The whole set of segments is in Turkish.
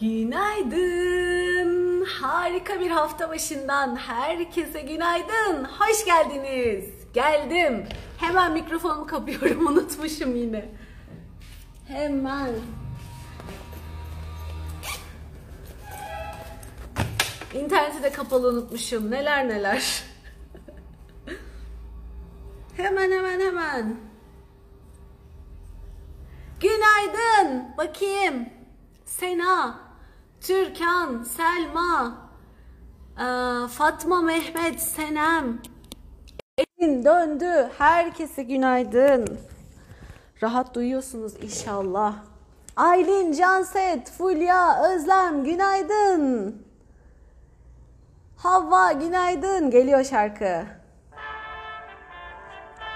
Günaydın. Harika bir hafta başından herkese günaydın. Hoş geldiniz. Geldim. Hemen mikrofonumu kapıyorum. Unutmuşum yine. Hemen. İnterneti de kapalı unutmuşum. Neler neler. hemen hemen hemen. Günaydın. Bakayım. Sena, Türkan, Selma, ee, Fatma, Mehmet, Senem. Elin döndü. Herkese günaydın. Rahat duyuyorsunuz inşallah. Aylin, Canset, Fulya, Özlem günaydın. Havva günaydın. Geliyor şarkı.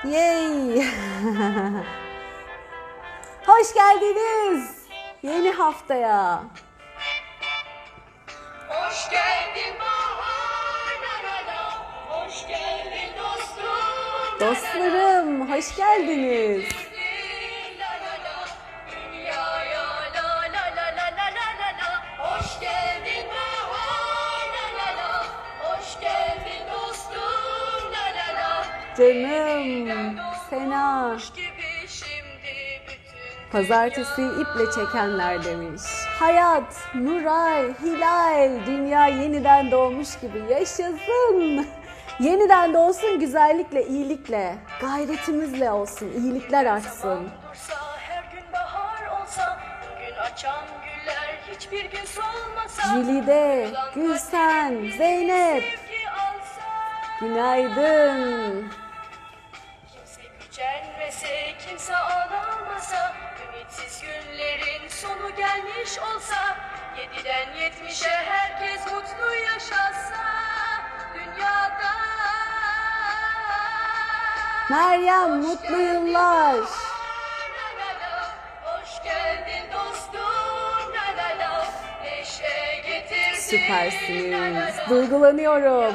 Yay. Hoş geldiniz. Yeni haftaya. Dostlarım, hoş geldiniz. Canım, Sena. Pazartesiyi iple çekenler demiş hayat, Nuray, Hilal, dünya yeniden doğmuş gibi yaşasın. Yeniden doğsun güzellikle, iyilikle, gayretimizle olsun, iyilikler artsın. Jülide, Gülsen, Zeynep, günaydın. Kimse gücenmese, kimse ağlamaz gelmiş olsa Yediden yetmişe herkes mutlu yaşasa Dünyada Meryem, mutlu yıllar. La la la, Hoş geldin dostum la la la Neşe getirdin Süpersiniz. Duygulanıyorum.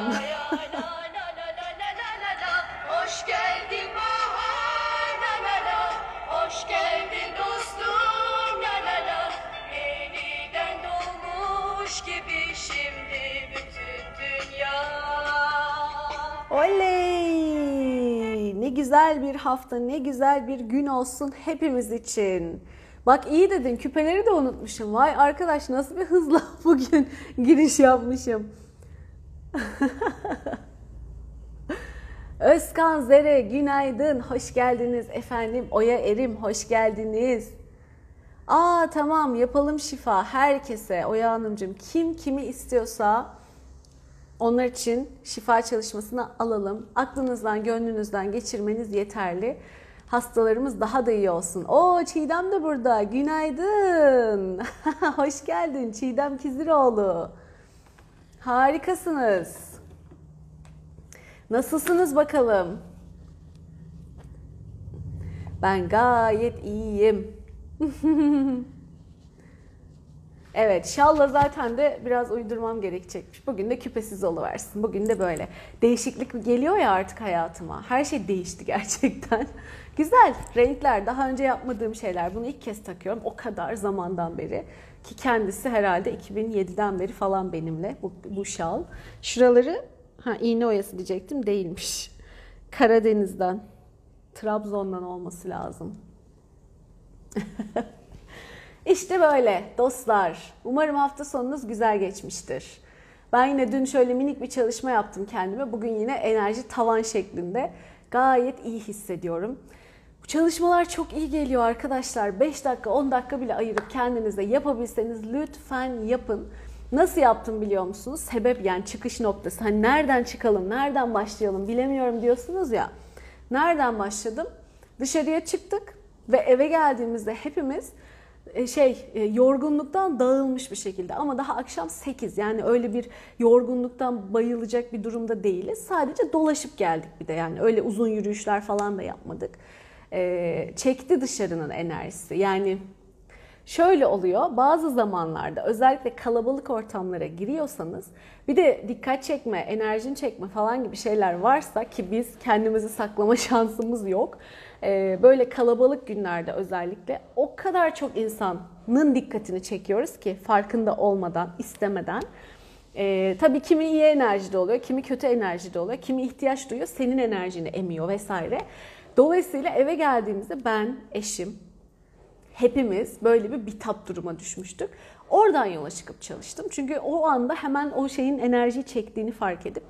Bir hafta, ne güzel bir gün olsun hepimiz için. Bak iyi dedin, küpeleri de unutmuşum. Vay arkadaş nasıl bir hızla bugün giriş yapmışım. Özkan Zere günaydın, hoş geldiniz efendim. Oya Erim hoş geldiniz. Aa tamam yapalım şifa herkese. Oya Hanımcığım kim kimi istiyorsa onlar için şifa çalışmasını alalım. Aklınızdan, gönlünüzden geçirmeniz yeterli. Hastalarımız daha da iyi olsun. Oo Çiğdem de burada. Günaydın. Hoş geldin Çiğdem Kiziroğlu. Harikasınız. Nasılsınız bakalım? Ben gayet iyiyim. Evet, şalla zaten de biraz uydurmam gerekecekmiş. Bugün de küpesiz oluversin. Bugün de böyle. Değişiklik geliyor ya artık hayatıma. Her şey değişti gerçekten. Güzel, renkler. Daha önce yapmadığım şeyler. Bunu ilk kez takıyorum. O kadar zamandan beri. Ki kendisi herhalde 2007'den beri falan benimle bu, bu şal. Şuraları, ha iğne oyası diyecektim, değilmiş. Karadeniz'den, Trabzon'dan olması lazım. İşte böyle dostlar. Umarım hafta sonunuz güzel geçmiştir. Ben yine dün şöyle minik bir çalışma yaptım kendime. Bugün yine enerji tavan şeklinde. Gayet iyi hissediyorum. Bu çalışmalar çok iyi geliyor arkadaşlar. 5 dakika 10 dakika bile ayırıp kendinize yapabilseniz lütfen yapın. Nasıl yaptım biliyor musunuz? Sebep yani çıkış noktası. Hani nereden çıkalım, nereden başlayalım bilemiyorum diyorsunuz ya. Nereden başladım? Dışarıya çıktık ve eve geldiğimizde hepimiz şey e, yorgunluktan dağılmış bir şekilde ama daha akşam 8 yani öyle bir yorgunluktan bayılacak bir durumda değiliz. Sadece dolaşıp geldik bir de yani öyle uzun yürüyüşler falan da yapmadık. E, çekti dışarının enerjisi yani Şöyle oluyor bazı zamanlarda özellikle kalabalık ortamlara giriyorsanız bir de dikkat çekme, enerjin çekme falan gibi şeyler varsa ki biz kendimizi saklama şansımız yok. Ee, böyle kalabalık günlerde özellikle o kadar çok insan insanın dikkatini çekiyoruz ki farkında olmadan, istemeden. Ee, tabii kimi iyi enerjide oluyor, kimi kötü enerjide oluyor, kimi ihtiyaç duyuyor, senin enerjini emiyor vesaire. Dolayısıyla eve geldiğimizde ben, eşim, hepimiz böyle bir bitap duruma düşmüştük. Oradan yola çıkıp çalıştım. Çünkü o anda hemen o şeyin enerjiyi çektiğini fark edip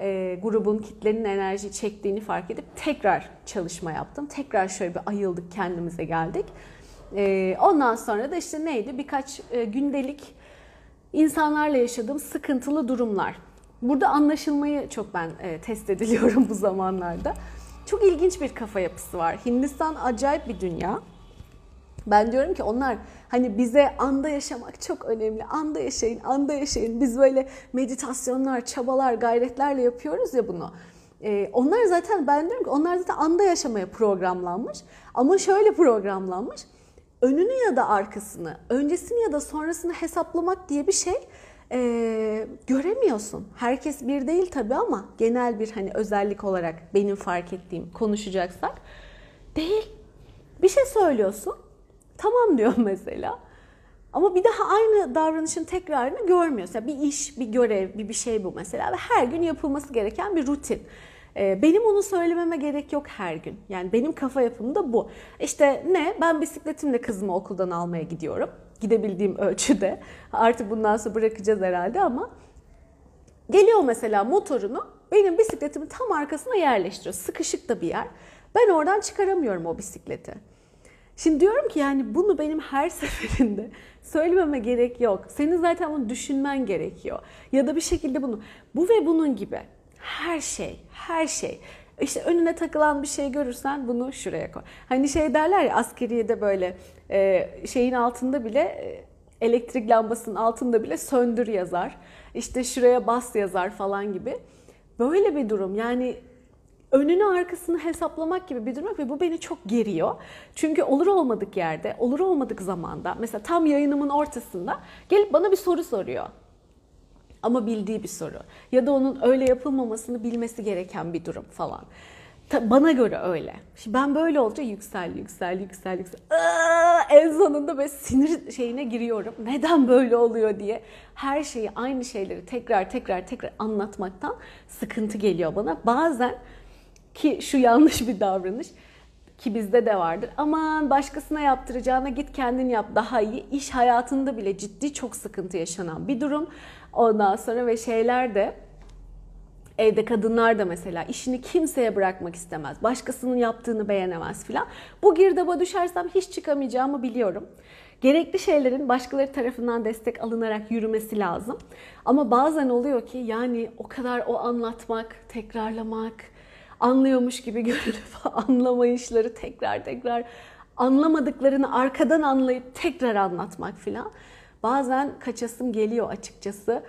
e, grubun kitlenin enerjiyi çektiğini fark edip tekrar çalışma yaptım. Tekrar şöyle bir ayıldık kendimize geldik. E, ondan sonra da işte neydi birkaç e, gündelik insanlarla yaşadığım sıkıntılı durumlar. Burada anlaşılmayı çok ben e, test ediliyorum bu zamanlarda. Çok ilginç bir kafa yapısı var. Hindistan acayip bir dünya. Ben diyorum ki onlar hani bize anda yaşamak çok önemli. Anda yaşayın, anda yaşayın. Biz böyle meditasyonlar, çabalar, gayretlerle yapıyoruz ya bunu. Ee, onlar zaten ben diyorum ki onlar zaten anda yaşamaya programlanmış. Ama şöyle programlanmış. Önünü ya da arkasını, öncesini ya da sonrasını hesaplamak diye bir şey e, göremiyorsun. Herkes bir değil tabii ama genel bir hani özellik olarak benim fark ettiğim konuşacaksak değil. Bir şey söylüyorsun Tamam diyor mesela. Ama bir daha aynı davranışın tekrarını görmüyorsun. Yani bir iş, bir görev, bir bir şey bu mesela ve her gün yapılması gereken bir rutin. Ee, benim onu söylememe gerek yok her gün. Yani benim kafa yapım da bu. İşte ne? Ben bisikletimle kızımı okuldan almaya gidiyorum. Gidebildiğim ölçüde. Artık bundan sonra bırakacağız herhalde ama geliyor mesela motorunu benim bisikletimin tam arkasına yerleştiriyor. Sıkışık da bir yer. Ben oradan çıkaramıyorum o bisikleti. Şimdi diyorum ki yani bunu benim her seferinde söylememe gerek yok. Senin zaten bunu düşünmen gerekiyor. Ya da bir şekilde bunu bu ve bunun gibi her şey, her şey. İşte önüne takılan bir şey görürsen bunu şuraya koy. Hani şey derler ya askeriyede böyle e, şeyin altında bile e, elektrik lambasının altında bile söndür yazar. İşte şuraya bas yazar falan gibi. Böyle bir durum. Yani önünü arkasını hesaplamak gibi bir durum ve bu beni çok geriyor. Çünkü olur olmadık yerde, olur olmadık zamanda mesela tam yayınımın ortasında gelip bana bir soru soruyor. Ama bildiği bir soru. Ya da onun öyle yapılmamasını bilmesi gereken bir durum falan. Bana göre öyle. Şimdi ben böyle olunca yüksel, yüksel, yüksel, yüksel. Aa, en sonunda böyle sinir şeyine giriyorum. Neden böyle oluyor diye. Her şeyi, aynı şeyleri tekrar tekrar tekrar anlatmaktan sıkıntı geliyor bana. Bazen ki şu yanlış bir davranış ki bizde de vardır. Aman başkasına yaptıracağına git kendin yap daha iyi. İş hayatında bile ciddi çok sıkıntı yaşanan bir durum. Ondan sonra ve şeyler de evde kadınlar da mesela işini kimseye bırakmak istemez. Başkasının yaptığını beğenemez filan. Bu girdaba düşersem hiç çıkamayacağımı biliyorum. Gerekli şeylerin başkaları tarafından destek alınarak yürümesi lazım. Ama bazen oluyor ki yani o kadar o anlatmak, tekrarlamak, anlıyormuş gibi görünüp anlamayışları tekrar tekrar anlamadıklarını arkadan anlayıp tekrar anlatmak filan. Bazen kaçasım geliyor açıkçası.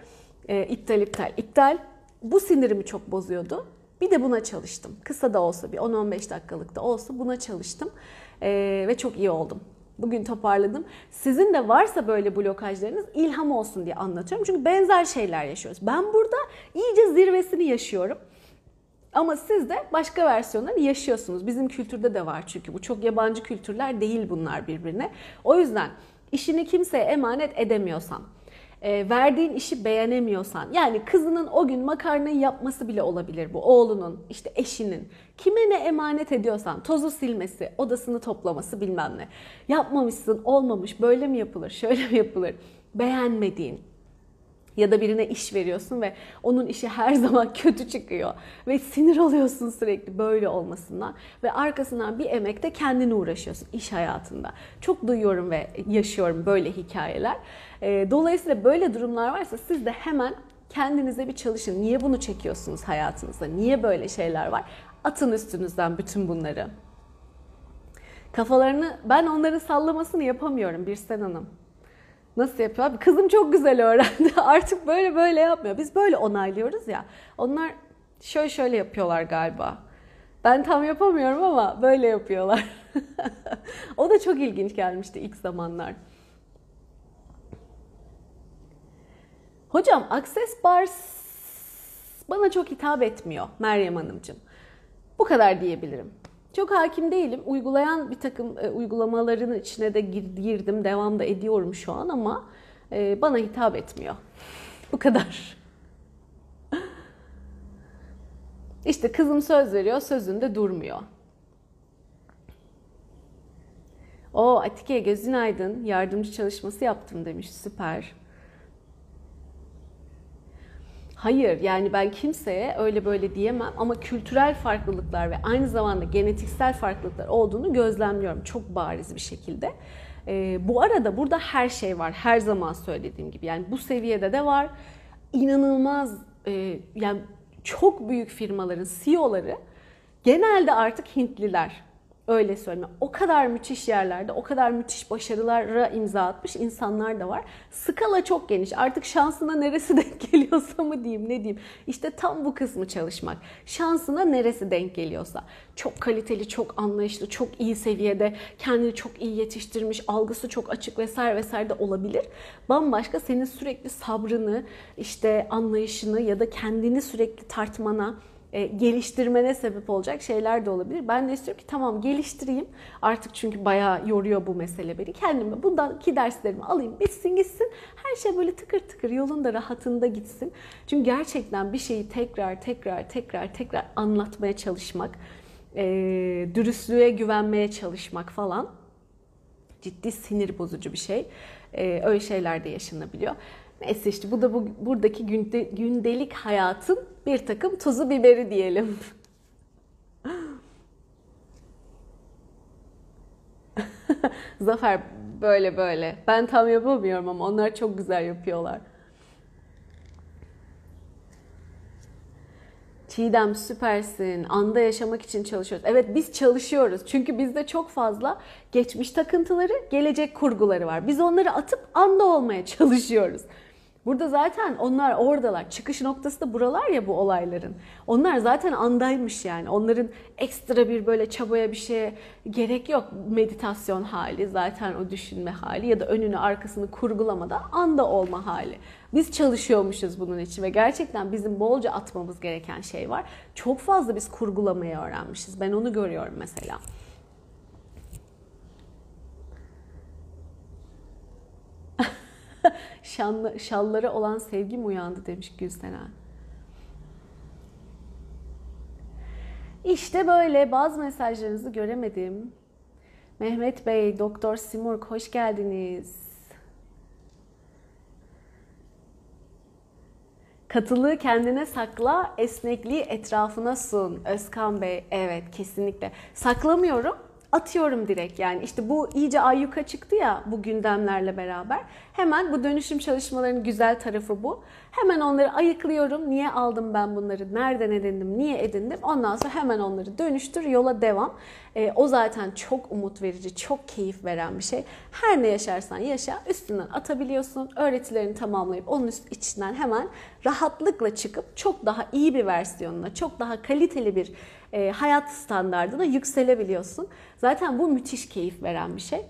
E, iptal iptal iptal. Bu sinirimi çok bozuyordu. Bir de buna çalıştım. Kısa da olsa bir 10-15 dakikalık da olsa buna çalıştım. E, ve çok iyi oldum. Bugün toparladım. Sizin de varsa böyle blokajlarınız ilham olsun diye anlatıyorum. Çünkü benzer şeyler yaşıyoruz. Ben burada iyice zirvesini yaşıyorum. Ama siz de başka versiyonlarını yaşıyorsunuz. Bizim kültürde de var çünkü bu çok yabancı kültürler değil bunlar birbirine. O yüzden işini kimseye emanet edemiyorsan, e, verdiğin işi beğenemiyorsan, yani kızının o gün makarnayı yapması bile olabilir bu, oğlunun, işte eşinin. Kime ne emanet ediyorsan, tozu silmesi, odasını toplaması bilmem ne. Yapmamışsın, olmamış, böyle mi yapılır, şöyle mi yapılır, beğenmediğin, ya da birine iş veriyorsun ve onun işi her zaman kötü çıkıyor ve sinir oluyorsun sürekli böyle olmasından ve arkasından bir emekte kendini uğraşıyorsun iş hayatında. Çok duyuyorum ve yaşıyorum böyle hikayeler. Ee, dolayısıyla böyle durumlar varsa siz de hemen kendinize bir çalışın. Niye bunu çekiyorsunuz hayatınızda? Niye böyle şeyler var? Atın üstünüzden bütün bunları. Kafalarını ben onların sallamasını yapamıyorum Birsen Hanım. Nasıl yapıyor? Abi kızım çok güzel öğrendi. Artık böyle böyle yapmıyor. Biz böyle onaylıyoruz ya. Onlar şöyle şöyle yapıyorlar galiba. Ben tam yapamıyorum ama böyle yapıyorlar. o da çok ilginç gelmişti ilk zamanlar. Hocam Access Bars bana çok hitap etmiyor Meryem Hanımcığım. Bu kadar diyebilirim. Çok hakim değilim. Uygulayan bir takım e, uygulamaların içine de girdim. Devam da ediyorum şu an ama e, bana hitap etmiyor. Bu kadar. İşte kızım söz veriyor, sözünde durmuyor. O Atike gözün aydın yardımcı çalışması yaptım demiş. Süper. Hayır yani ben kimseye öyle böyle diyemem ama kültürel farklılıklar ve aynı zamanda genetiksel farklılıklar olduğunu gözlemliyorum çok bariz bir şekilde. Ee, bu arada burada her şey var her zaman söylediğim gibi yani bu seviyede de var. İnanılmaz e, yani çok büyük firmaların CEO'ları genelde artık Hintliler. Öyle söyleme. O kadar müthiş yerlerde, o kadar müthiş başarılara imza atmış insanlar da var. Skala çok geniş. Artık şansına neresi denk geliyorsa mı diyeyim, ne diyeyim. İşte tam bu kısmı çalışmak. Şansına neresi denk geliyorsa. Çok kaliteli, çok anlayışlı, çok iyi seviyede, kendini çok iyi yetiştirmiş, algısı çok açık vesaire vesaire de olabilir. Bambaşka senin sürekli sabrını, işte anlayışını ya da kendini sürekli tartmana, e, geliştirmene sebep olacak şeyler de olabilir. Ben de istiyorum ki tamam geliştireyim. Artık çünkü bayağı yoruyor bu mesele beni. Kendime bundaki derslerimi alayım bitsin gitsin. Her şey böyle tıkır tıkır yolunda rahatında gitsin. Çünkü gerçekten bir şeyi tekrar tekrar tekrar tekrar anlatmaya çalışmak, e, dürüstlüğe güvenmeye çalışmak falan ciddi sinir bozucu bir şey. E, öyle şeyler de yaşanabiliyor. Neyse işte bu da bu, buradaki günde, gündelik hayatın bir takım tuzu biberi diyelim. Zafer böyle böyle. Ben tam yapamıyorum ama onlar çok güzel yapıyorlar. Çiğdem süpersin. Anda yaşamak için çalışıyoruz. Evet biz çalışıyoruz. Çünkü bizde çok fazla geçmiş takıntıları, gelecek kurguları var. Biz onları atıp anda olmaya çalışıyoruz. Burada zaten onlar oradalar. Çıkış noktası da buralar ya bu olayların. Onlar zaten andaymış yani. Onların ekstra bir böyle çabaya bir şeye gerek yok. Meditasyon hali zaten o düşünme hali ya da önünü arkasını kurgulamada anda olma hali. Biz çalışıyormuşuz bunun için ve gerçekten bizim bolca atmamız gereken şey var. Çok fazla biz kurgulamayı öğrenmişiz. Ben onu görüyorum mesela. Şanlı, şallara olan sevgim uyandı demiş Gülsenen. İşte böyle bazı mesajlarınızı göremedim. Mehmet Bey, Doktor Simurg hoş geldiniz. Katılığı kendine sakla, esnekliği etrafına sun. Özkan Bey, evet kesinlikle. Saklamıyorum atıyorum direkt yani işte bu iyice ayyuka çıktı ya bu gündemlerle beraber. Hemen bu dönüşüm çalışmalarının güzel tarafı bu. Hemen onları ayıklıyorum. Niye aldım ben bunları? Nereden edindim? Niye edindim? Ondan sonra hemen onları dönüştür, yola devam. E, o zaten çok umut verici, çok keyif veren bir şey. Her ne yaşarsan yaşa, üstünden atabiliyorsun. Öğretilerini tamamlayıp onun üst içinden hemen rahatlıkla çıkıp çok daha iyi bir versiyonuna, çok daha kaliteli bir e, hayat standartına yükselebiliyorsun. Zaten bu müthiş keyif veren bir şey.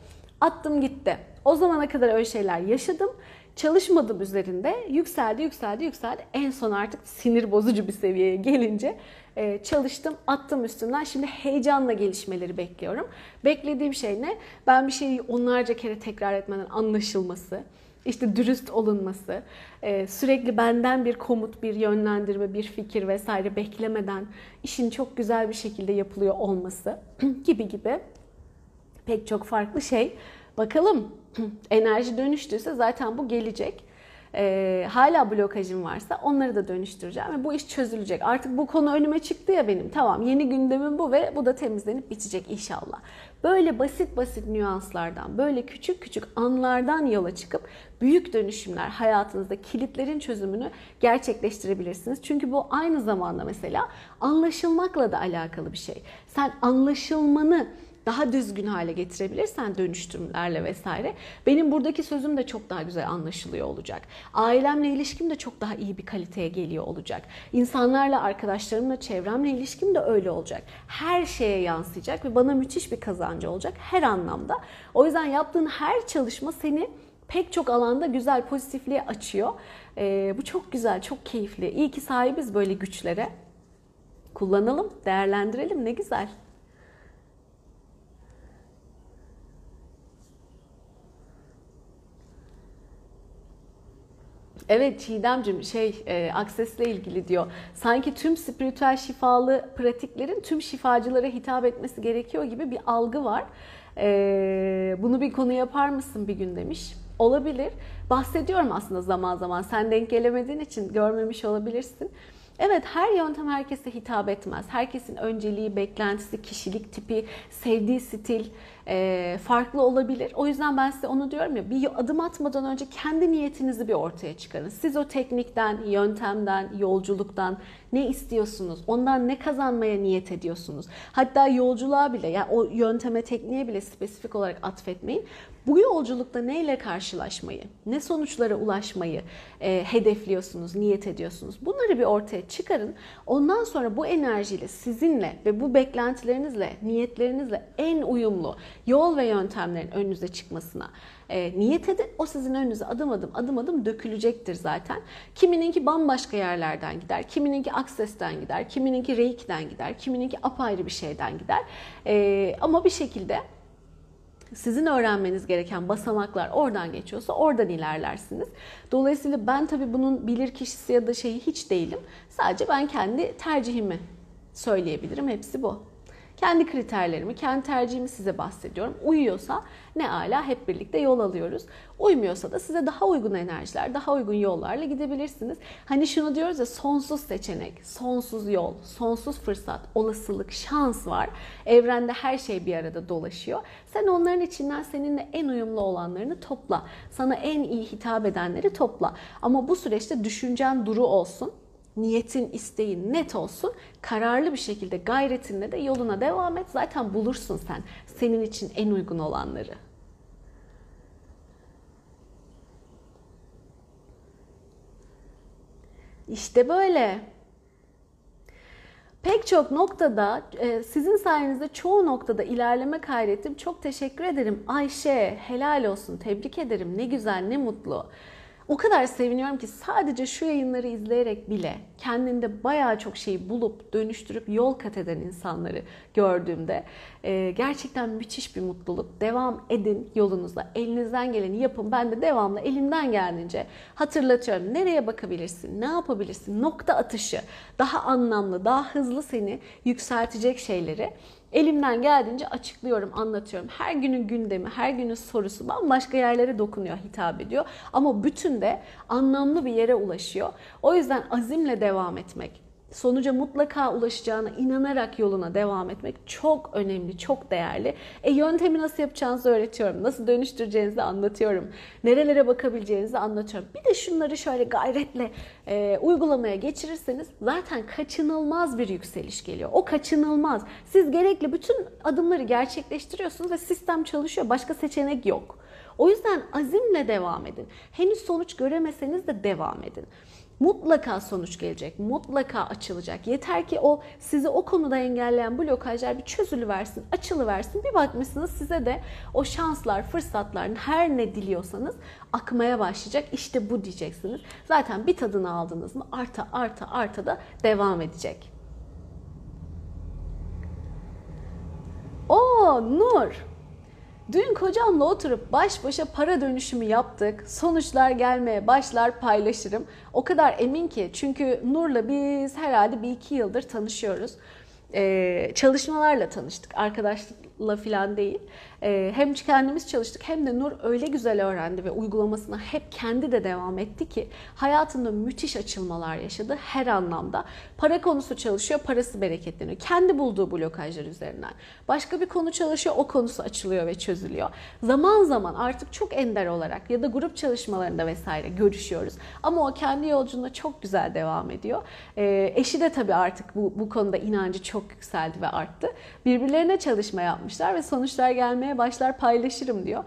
Attım gitti. O zamana kadar öyle şeyler yaşadım. Çalışmadım üzerinde. Yükseldi, yükseldi, yükseldi. En son artık sinir bozucu bir seviyeye gelince e, çalıştım, attım üstünden. Şimdi heyecanla gelişmeleri bekliyorum. Beklediğim şey ne? Ben bir şeyi onlarca kere tekrar etmeden anlaşılması, işte dürüst olunması, e, sürekli benden bir komut, bir yönlendirme, bir fikir vesaire beklemeden işin çok güzel bir şekilde yapılıyor olması gibi gibi pek çok farklı şey. Bakalım enerji dönüştüyse zaten bu gelecek. Ee, hala blokajım varsa onları da dönüştüreceğim ve bu iş çözülecek. Artık bu konu önüme çıktı ya benim. Tamam yeni gündemim bu ve bu da temizlenip bitecek inşallah. Böyle basit basit nüanslardan, böyle küçük küçük anlardan yola çıkıp büyük dönüşümler hayatınızda kilitlerin çözümünü gerçekleştirebilirsiniz. Çünkü bu aynı zamanda mesela anlaşılmakla da alakalı bir şey. Sen anlaşılmanı daha düzgün hale getirebilirsen dönüştürümlerle vesaire benim buradaki sözüm de çok daha güzel anlaşılıyor olacak. Ailemle ilişkim de çok daha iyi bir kaliteye geliyor olacak. İnsanlarla, arkadaşlarımla, çevremle ilişkim de öyle olacak. Her şeye yansıyacak ve bana müthiş bir kazancı olacak her anlamda. O yüzden yaptığın her çalışma seni pek çok alanda güzel pozitifliğe açıyor. Ee, bu çok güzel, çok keyifli. İyi ki sahibiz böyle güçlere. Kullanalım, değerlendirelim ne güzel. Evet Çiğdemcim şey e, aksesle ilgili diyor. Sanki tüm spiritüel şifalı pratiklerin tüm şifacılara hitap etmesi gerekiyor gibi bir algı var. E, bunu bir konu yapar mısın bir gün demiş. Olabilir. Bahsediyorum aslında zaman zaman. Sen denk gelemediğin için görmemiş olabilirsin. Evet her yöntem herkese hitap etmez. Herkesin önceliği, beklentisi, kişilik tipi, sevdiği stil farklı olabilir. O yüzden ben size onu diyorum ya bir adım atmadan önce kendi niyetinizi bir ortaya çıkarın. Siz o teknikten, yöntemden, yolculuktan ne istiyorsunuz? Ondan ne kazanmaya niyet ediyorsunuz? Hatta yolculuğa bile yani o yönteme, tekniğe bile spesifik olarak atfetmeyin. Bu yolculukta neyle karşılaşmayı, ne sonuçlara ulaşmayı e, hedefliyorsunuz, niyet ediyorsunuz? Bunları bir ortaya çıkarın. Ondan sonra bu enerjiyle sizinle ve bu beklentilerinizle, niyetlerinizle en uyumlu yol ve yöntemlerin önünüze çıkmasına e, niyet edin. O sizin önünüze adım adım adım adım dökülecektir zaten. Kimininki bambaşka yerlerden gider, kimininki Akses'ten gider, kimininki Reiki'den gider, kimininki apayrı bir şeyden gider. E, ama bir şekilde sizin öğrenmeniz gereken basamaklar oradan geçiyorsa oradan ilerlersiniz. Dolayısıyla ben tabii bunun bilir kişisi ya da şeyi hiç değilim. Sadece ben kendi tercihimi söyleyebilirim. Hepsi bu. Kendi kriterlerimi, kendi tercihimi size bahsediyorum. Uyuyorsa ne ala hep birlikte yol alıyoruz. Uymuyorsa da size daha uygun enerjiler, daha uygun yollarla gidebilirsiniz. Hani şunu diyoruz ya sonsuz seçenek, sonsuz yol, sonsuz fırsat, olasılık, şans var. Evrende her şey bir arada dolaşıyor. Sen onların içinden seninle en uyumlu olanlarını topla. Sana en iyi hitap edenleri topla. Ama bu süreçte düşüncen duru olsun niyetin, isteğin net olsun. Kararlı bir şekilde gayretinle de yoluna devam et. Zaten bulursun sen senin için en uygun olanları. İşte böyle. Pek çok noktada e, sizin sayenizde çoğu noktada ilerleme kaydettim. Çok teşekkür ederim. Ayşe helal olsun. Tebrik ederim. Ne güzel, ne mutlu. O kadar seviniyorum ki sadece şu yayınları izleyerek bile kendinde bayağı çok şey bulup dönüştürüp yol kat eden insanları gördüğümde e, gerçekten müthiş bir mutluluk. Devam edin yolunuza. Elinizden geleni yapın. Ben de devamlı elimden geldiğince hatırlatıyorum. Nereye bakabilirsin? Ne yapabilirsin? Nokta atışı. Daha anlamlı, daha hızlı seni yükseltecek şeyleri Elimden geldiğince açıklıyorum, anlatıyorum. Her günün gündemi, her günün sorusu bambaşka yerlere dokunuyor, hitap ediyor. Ama bütün de anlamlı bir yere ulaşıyor. O yüzden azimle devam etmek, sonuca mutlaka ulaşacağına inanarak yoluna devam etmek çok önemli, çok değerli. E yöntemi nasıl yapacağınızı öğretiyorum. Nasıl dönüştüreceğinizi anlatıyorum. Nerelere bakabileceğinizi anlatıyorum. Bir de şunları şöyle gayretle e, uygulamaya geçirirseniz zaten kaçınılmaz bir yükseliş geliyor. O kaçınılmaz. Siz gerekli bütün adımları gerçekleştiriyorsunuz ve sistem çalışıyor. Başka seçenek yok. O yüzden azimle devam edin. Henüz sonuç göremeseniz de devam edin mutlaka sonuç gelecek, mutlaka açılacak. Yeter ki o sizi o konuda engelleyen blokajlar bir çözülüversin, açılıversin. Bir bakmışsınız size de o şanslar, fırsatların her ne diliyorsanız akmaya başlayacak. İşte bu diyeceksiniz. Zaten bir tadını aldınız mı arta arta arta da devam edecek. O Nur Dün kocamla oturup baş başa para dönüşümü yaptık. Sonuçlar gelmeye başlar paylaşırım. O kadar emin ki çünkü Nur'la biz herhalde bir iki yıldır tanışıyoruz. Ee, çalışmalarla tanıştık. Arkadaşlıkla falan değil. Ee, hem kendimiz çalıştık hem de Nur öyle güzel öğrendi ve uygulamasına hep kendi de devam etti ki hayatında müthiş açılmalar yaşadı her anlamda. Para konusu çalışıyor, parası bereketleniyor. Kendi bulduğu blokajlar üzerinden. Başka bir konu çalışıyor, o konusu açılıyor ve çözülüyor. Zaman zaman artık çok ender olarak ya da grup çalışmalarında vesaire görüşüyoruz. Ama o kendi yolculuğunda çok güzel devam ediyor. Ee, eşi de tabii artık bu, bu konuda inancı çok yükseldi ve arttı. Birbirlerine çalışma yapmışlar ve sonuçlar gelmeye gelmeye başlar paylaşırım diyor.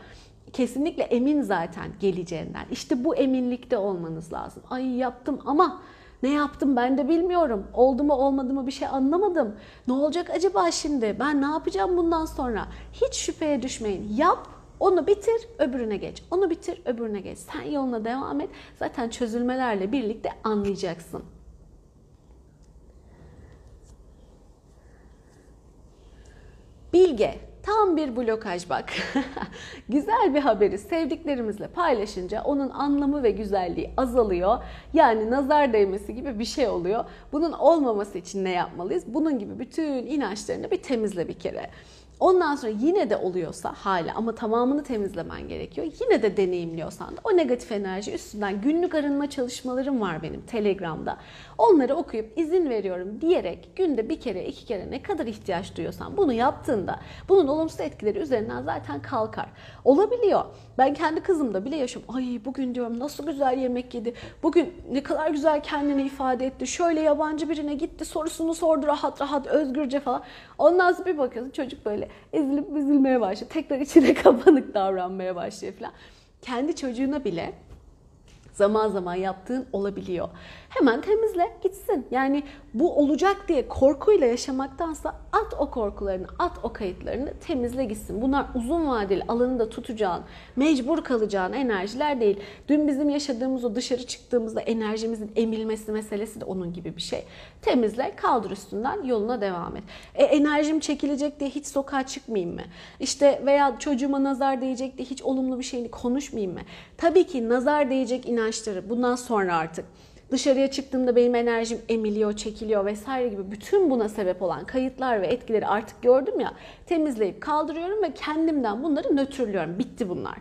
Kesinlikle emin zaten geleceğinden. İşte bu eminlikte olmanız lazım. Ay yaptım ama ne yaptım ben de bilmiyorum. Oldu mu olmadı mı bir şey anlamadım. Ne olacak acaba şimdi? Ben ne yapacağım bundan sonra? Hiç şüpheye düşmeyin. Yap, onu bitir, öbürüne geç. Onu bitir, öbürüne geç. Sen yoluna devam et. Zaten çözülmelerle birlikte anlayacaksın. Bilge, Tam bir blokaj bak. Güzel bir haberi sevdiklerimizle paylaşınca onun anlamı ve güzelliği azalıyor. Yani nazar değmesi gibi bir şey oluyor. Bunun olmaması için ne yapmalıyız? Bunun gibi bütün inançlarını bir temizle bir kere. Ondan sonra yine de oluyorsa hala ama tamamını temizlemen gerekiyor. Yine de deneyimliyorsan da o negatif enerji üstünden günlük arınma çalışmalarım var benim Telegram'da. Onları okuyup izin veriyorum diyerek günde bir kere iki kere ne kadar ihtiyaç duyuyorsan bunu yaptığında bunun olumsuz etkileri üzerinden zaten kalkar. Olabiliyor. Ben kendi kızımda bile yaşıyorum. Ay bugün diyorum nasıl güzel yemek yedi. Bugün ne kadar güzel kendini ifade etti. Şöyle yabancı birine gitti sorusunu sordu rahat rahat özgürce falan. Ondan sonra bir bakıyorsun çocuk böyle ezilip üzülmeye başlıyor. Tekrar içine kapanık davranmaya başlıyor falan. Kendi çocuğuna bile zaman zaman yaptığın olabiliyor. Hemen temizle gitsin. Yani bu olacak diye korkuyla yaşamaktansa at o korkularını, at o kayıtlarını temizle gitsin. Bunlar uzun vadeli alanında tutacağın, mecbur kalacağın enerjiler değil. Dün bizim yaşadığımız o dışarı çıktığımızda enerjimizin emilmesi meselesi de onun gibi bir şey. Temizle, kaldır üstünden, yoluna devam et. E, enerjim çekilecek diye hiç sokağa çıkmayayım mı? İşte veya çocuğuma nazar değecek diye hiç olumlu bir şeyini konuşmayayım mı? Tabii ki nazar değecek inançları bundan sonra artık dışarıya çıktığımda benim enerjim emiliyor, çekiliyor vesaire gibi bütün buna sebep olan kayıtlar ve etkileri artık gördüm ya temizleyip kaldırıyorum ve kendimden bunları nötrlüyorum. Bitti bunlar.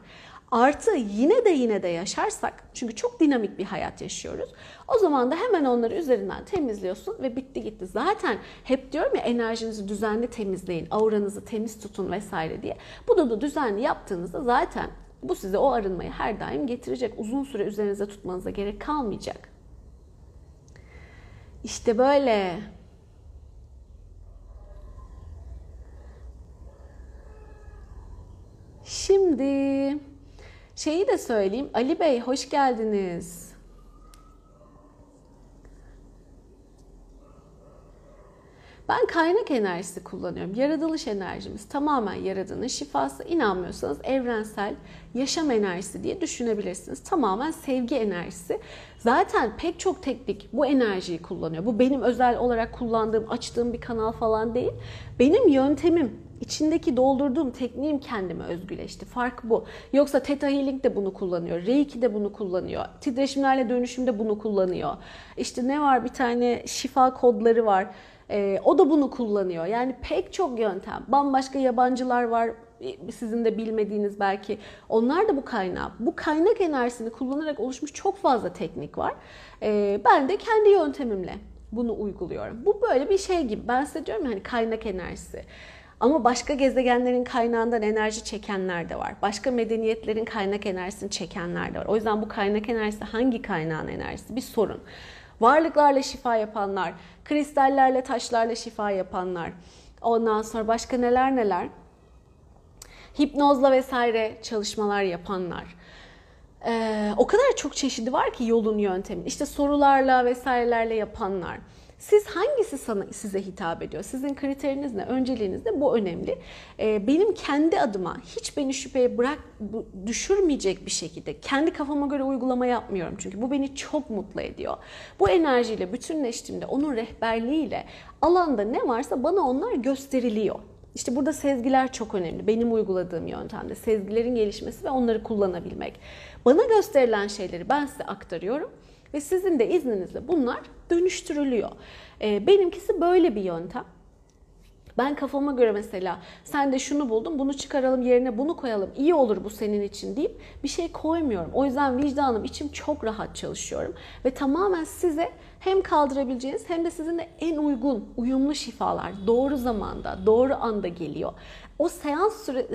Artı yine de yine de yaşarsak çünkü çok dinamik bir hayat yaşıyoruz. O zaman da hemen onları üzerinden temizliyorsun ve bitti gitti. Zaten hep diyorum ya enerjinizi düzenli temizleyin, auranızı temiz tutun vesaire diye. Bu da, da düzenli yaptığınızda zaten bu size o arınmayı her daim getirecek. Uzun süre üzerinize tutmanıza gerek kalmayacak. İşte böyle. Şimdi şeyi de söyleyeyim. Ali Bey hoş geldiniz. Ben kaynak enerjisi kullanıyorum. Yaratılış enerjimiz tamamen yaradanın şifası. İnanmıyorsanız evrensel yaşam enerjisi diye düşünebilirsiniz. Tamamen sevgi enerjisi. Zaten pek çok teknik bu enerjiyi kullanıyor. Bu benim özel olarak kullandığım, açtığım bir kanal falan değil. Benim yöntemim, içindeki doldurduğum tekniğim kendime özgüleşti. Fark bu. Yoksa Theta Healing de bunu kullanıyor. Reiki de bunu kullanıyor. Titreşimlerle dönüşümde bunu kullanıyor. İşte ne var bir tane şifa kodları var. Ee, o da bunu kullanıyor. Yani pek çok yöntem. Bambaşka yabancılar var sizin de bilmediğiniz belki. Onlar da bu kaynağı. Bu kaynak enerjisini kullanarak oluşmuş çok fazla teknik var. Ee, ben de kendi yöntemimle bunu uyguluyorum. Bu böyle bir şey gibi. Ben size diyorum hani kaynak enerjisi. Ama başka gezegenlerin kaynağından enerji çekenler de var. Başka medeniyetlerin kaynak enerjisini çekenler de var. O yüzden bu kaynak enerjisi hangi kaynağın enerjisi bir sorun. Varlıklarla şifa yapanlar, kristallerle, taşlarla şifa yapanlar. Ondan sonra başka neler neler. Hipnozla vesaire çalışmalar yapanlar. Ee, o kadar çok çeşidi var ki yolun yöntemin. İşte sorularla vesairelerle yapanlar. Siz hangisi sana size hitap ediyor? Sizin kriteriniz ne? Önceliğiniz ne? Bu önemli. Ee, benim kendi adıma hiç beni şüpheye bırak düşürmeyecek bir şekilde kendi kafama göre uygulama yapmıyorum. Çünkü bu beni çok mutlu ediyor. Bu enerjiyle bütünleştiğimde onun rehberliğiyle alanda ne varsa bana onlar gösteriliyor. İşte burada sezgiler çok önemli. Benim uyguladığım yöntemde sezgilerin gelişmesi ve onları kullanabilmek. Bana gösterilen şeyleri ben size aktarıyorum ve sizin de izninizle bunlar dönüştürülüyor. Ee, benimkisi böyle bir yöntem. Ben kafama göre mesela sen de şunu buldun bunu çıkaralım yerine bunu koyalım iyi olur bu senin için deyip bir şey koymuyorum. O yüzden vicdanım içim çok rahat çalışıyorum ve tamamen size hem kaldırabileceğiniz hem de sizinle en uygun, uyumlu şifalar doğru zamanda, doğru anda geliyor. O seans süre,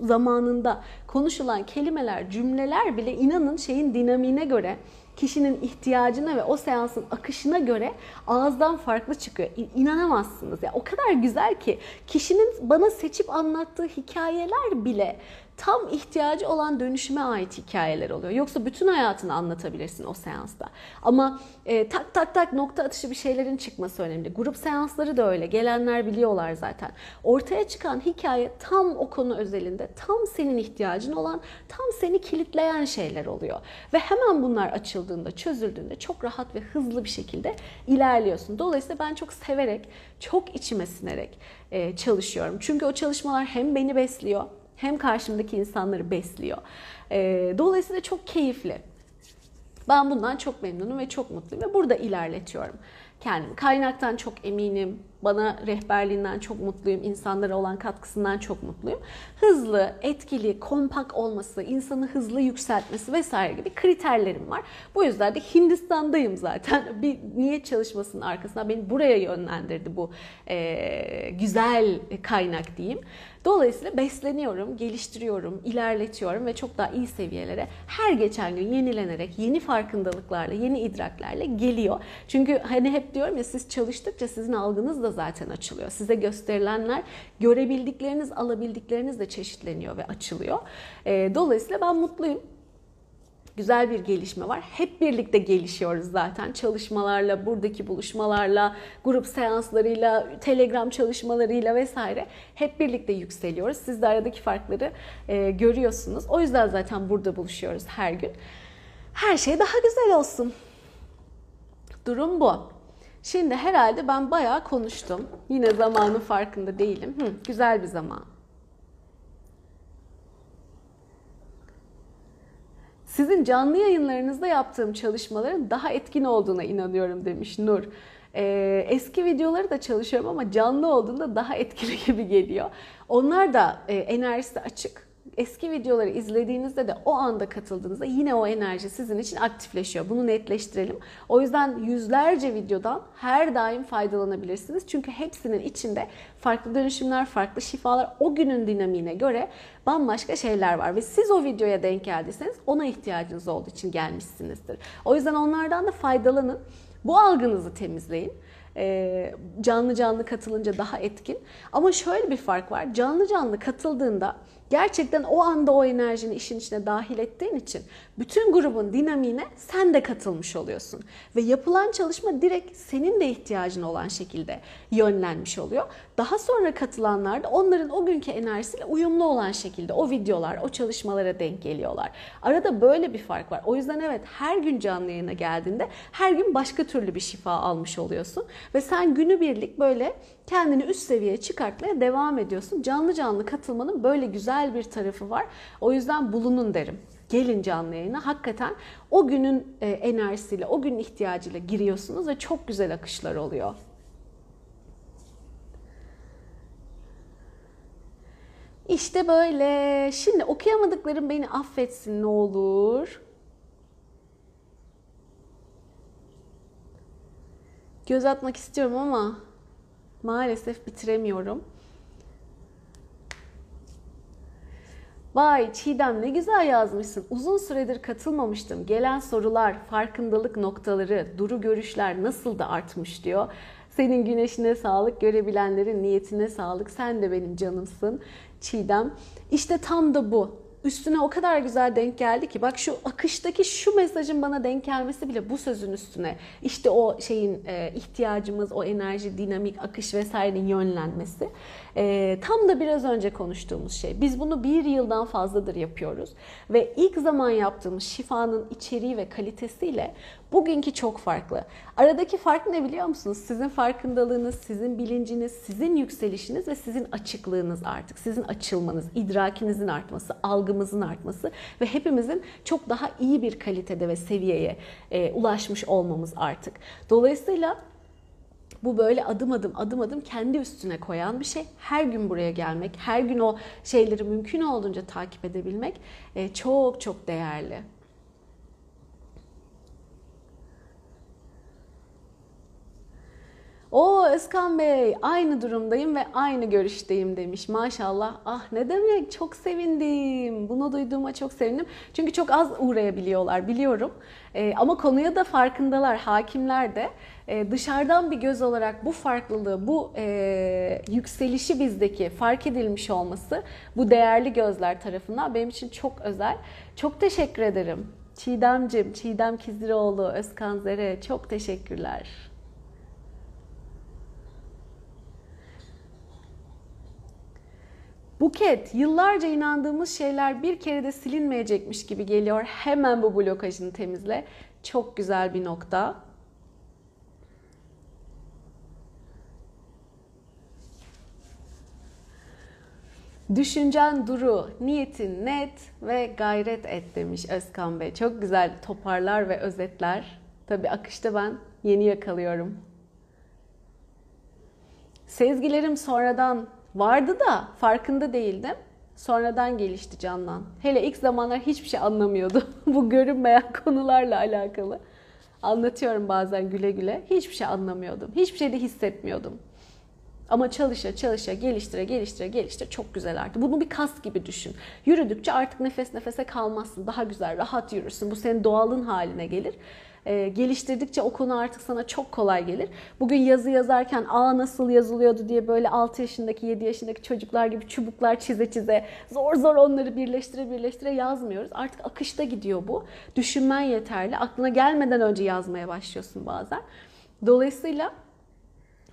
zamanında konuşulan kelimeler, cümleler bile inanın şeyin dinamiğine göre kişinin ihtiyacına ve o seansın akışına göre ağızdan farklı çıkıyor. İnanamazsınız. Ya o kadar güzel ki kişinin bana seçip anlattığı hikayeler bile tam ihtiyacı olan dönüşüme ait hikayeler oluyor. Yoksa bütün hayatını anlatabilirsin o seansta. Ama e, tak tak tak nokta atışı bir şeylerin çıkması önemli. Grup seansları da öyle. Gelenler biliyorlar zaten. Ortaya çıkan hikaye tam o konu özelinde, tam senin ihtiyacın olan, tam seni kilitleyen şeyler oluyor. Ve hemen bunlar açıldığında, çözüldüğünde çok rahat ve hızlı bir şekilde ilerliyorsun. Dolayısıyla ben çok severek, çok içime sinerek e, çalışıyorum. Çünkü o çalışmalar hem beni besliyor, hem karşımdaki insanları besliyor. E, dolayısıyla çok keyifli. Ben bundan çok memnunum ve çok mutluyum ve burada ilerletiyorum kendimi. Kaynaktan çok eminim. Bana rehberliğinden çok mutluyum. insanlara olan katkısından çok mutluyum. Hızlı, etkili, kompak olması, insanı hızlı yükseltmesi vesaire gibi kriterlerim var. Bu yüzden de Hindistan'dayım zaten. Bir niyet çalışmasının arkasına beni buraya yönlendirdi bu e, güzel kaynak diyeyim. Dolayısıyla besleniyorum, geliştiriyorum, ilerletiyorum ve çok daha iyi seviyelere her geçen gün yenilenerek, yeni farkındalıklarla, yeni idraklerle geliyor. Çünkü hani hep diyorum ya siz çalıştıkça sizin algınız da zaten açılıyor. Size gösterilenler, görebildikleriniz, alabildikleriniz de çeşitleniyor ve açılıyor. Dolayısıyla ben mutluyum güzel bir gelişme var. Hep birlikte gelişiyoruz zaten çalışmalarla, buradaki buluşmalarla, grup seanslarıyla, telegram çalışmalarıyla vesaire. Hep birlikte yükseliyoruz. Siz de aradaki farkları e, görüyorsunuz. O yüzden zaten burada buluşuyoruz her gün. Her şey daha güzel olsun. Durum bu. Şimdi herhalde ben bayağı konuştum. Yine zamanın farkında değilim. Hı, güzel bir zaman. Sizin canlı yayınlarınızda yaptığım çalışmaların daha etkin olduğuna inanıyorum demiş Nur. Ee, eski videoları da çalışıyorum ama canlı olduğunda daha etkili gibi geliyor. Onlar da e, enerjisi açık eski videoları izlediğinizde de o anda katıldığınızda yine o enerji sizin için aktifleşiyor. Bunu netleştirelim. O yüzden yüzlerce videodan her daim faydalanabilirsiniz. Çünkü hepsinin içinde farklı dönüşümler, farklı şifalar, o günün dinamiğine göre bambaşka şeyler var. Ve siz o videoya denk geldiyseniz ona ihtiyacınız olduğu için gelmişsinizdir. O yüzden onlardan da faydalanın. Bu algınızı temizleyin canlı canlı katılınca daha etkin. Ama şöyle bir fark var. Canlı canlı katıldığında gerçekten o anda o enerjini işin içine dahil ettiğin için bütün grubun dinamiğine sen de katılmış oluyorsun. Ve yapılan çalışma direkt senin de ihtiyacın olan şekilde yönlenmiş oluyor. Daha sonra katılanlar da onların o günkü enerjisiyle uyumlu olan şekilde o videolar, o çalışmalara denk geliyorlar. Arada böyle bir fark var. O yüzden evet her gün canlı yayına geldiğinde her gün başka türlü bir şifa almış oluyorsun. Ve sen günübirlik böyle kendini üst seviyeye çıkartmaya devam ediyorsun. Canlı canlı katılmanın böyle güzel bir tarafı var. O yüzden bulunun derim. Gelin canlı yayına. Hakikaten o günün e, enerjisiyle, o günün ihtiyacıyla giriyorsunuz ve çok güzel akışlar oluyor. İşte böyle. Şimdi okuyamadıklarım beni affetsin ne olur. Göz atmak istiyorum ama maalesef bitiremiyorum. Vay Çiğdem ne güzel yazmışsın. Uzun süredir katılmamıştım. Gelen sorular, farkındalık noktaları, duru görüşler nasıl da artmış diyor. Senin güneşine sağlık, görebilenlerin niyetine sağlık. Sen de benim canımsın Çiğdem. İşte tam da bu üstüne o kadar güzel denk geldi ki bak şu akıştaki şu mesajın bana denk gelmesi bile bu sözün üstüne. İşte o şeyin e, ihtiyacımız o enerji dinamik akış vesairenin yönlenmesi. E, tam da biraz önce konuştuğumuz şey. Biz bunu bir yıldan fazladır yapıyoruz ve ilk zaman yaptığımız şifanın içeriği ve kalitesiyle bugünkü çok farklı. Aradaki fark ne biliyor musunuz? Sizin farkındalığınız, sizin bilinciniz, sizin yükselişiniz ve sizin açıklığınız artık. Sizin açılmanız, idrakinizin artması, algımızın artması ve hepimizin çok daha iyi bir kalitede ve seviyeye e, ulaşmış olmamız artık. Dolayısıyla bu böyle adım adım adım adım kendi üstüne koyan bir şey. Her gün buraya gelmek, her gün o şeyleri mümkün olduğunca takip edebilmek e, çok çok değerli. O Özkan Bey, aynı durumdayım ve aynı görüşteyim demiş. Maşallah. Ah ne demek? Çok sevindim. Bunu duyduğuma çok sevindim. Çünkü çok az uğrayabiliyorlar biliyorum. Ee, ama konuya da farkındalar, hakimler de. Ee, dışarıdan bir göz olarak bu farklılığı, bu e, yükselişi bizdeki fark edilmiş olması bu değerli gözler tarafından benim için çok özel. Çok teşekkür ederim. Çiğdemcim, Çiğdem Kiziroğlu, Özkan Zere çok teşekkürler. Buket, yıllarca inandığımız şeyler bir kere de silinmeyecekmiş gibi geliyor. Hemen bu blokajını temizle. Çok güzel bir nokta. Düşüncen duru, niyetin net ve gayret et demiş Özkan Bey. Çok güzel toparlar ve özetler. Tabi akışta ben yeni yakalıyorum. Sezgilerim sonradan vardı da farkında değildim. Sonradan gelişti canlan. Hele ilk zamanlar hiçbir şey anlamıyordu. Bu görünmeyen konularla alakalı. Anlatıyorum bazen güle güle. Hiçbir şey anlamıyordum. Hiçbir şey de hissetmiyordum. Ama çalışa çalışa geliştire geliştire geliştire çok güzel arttı. Bunu bir kas gibi düşün. Yürüdükçe artık nefes nefese kalmazsın. Daha güzel rahat yürürsün. Bu senin doğalın haline gelir. Ee, geliştirdikçe o konu artık sana çok kolay gelir. Bugün yazı yazarken a nasıl yazılıyordu diye böyle 6 yaşındaki 7 yaşındaki çocuklar gibi çubuklar çize çize zor zor onları birleştire birleştire yazmıyoruz. Artık akışta gidiyor bu. Düşünmen yeterli. Aklına gelmeden önce yazmaya başlıyorsun bazen. Dolayısıyla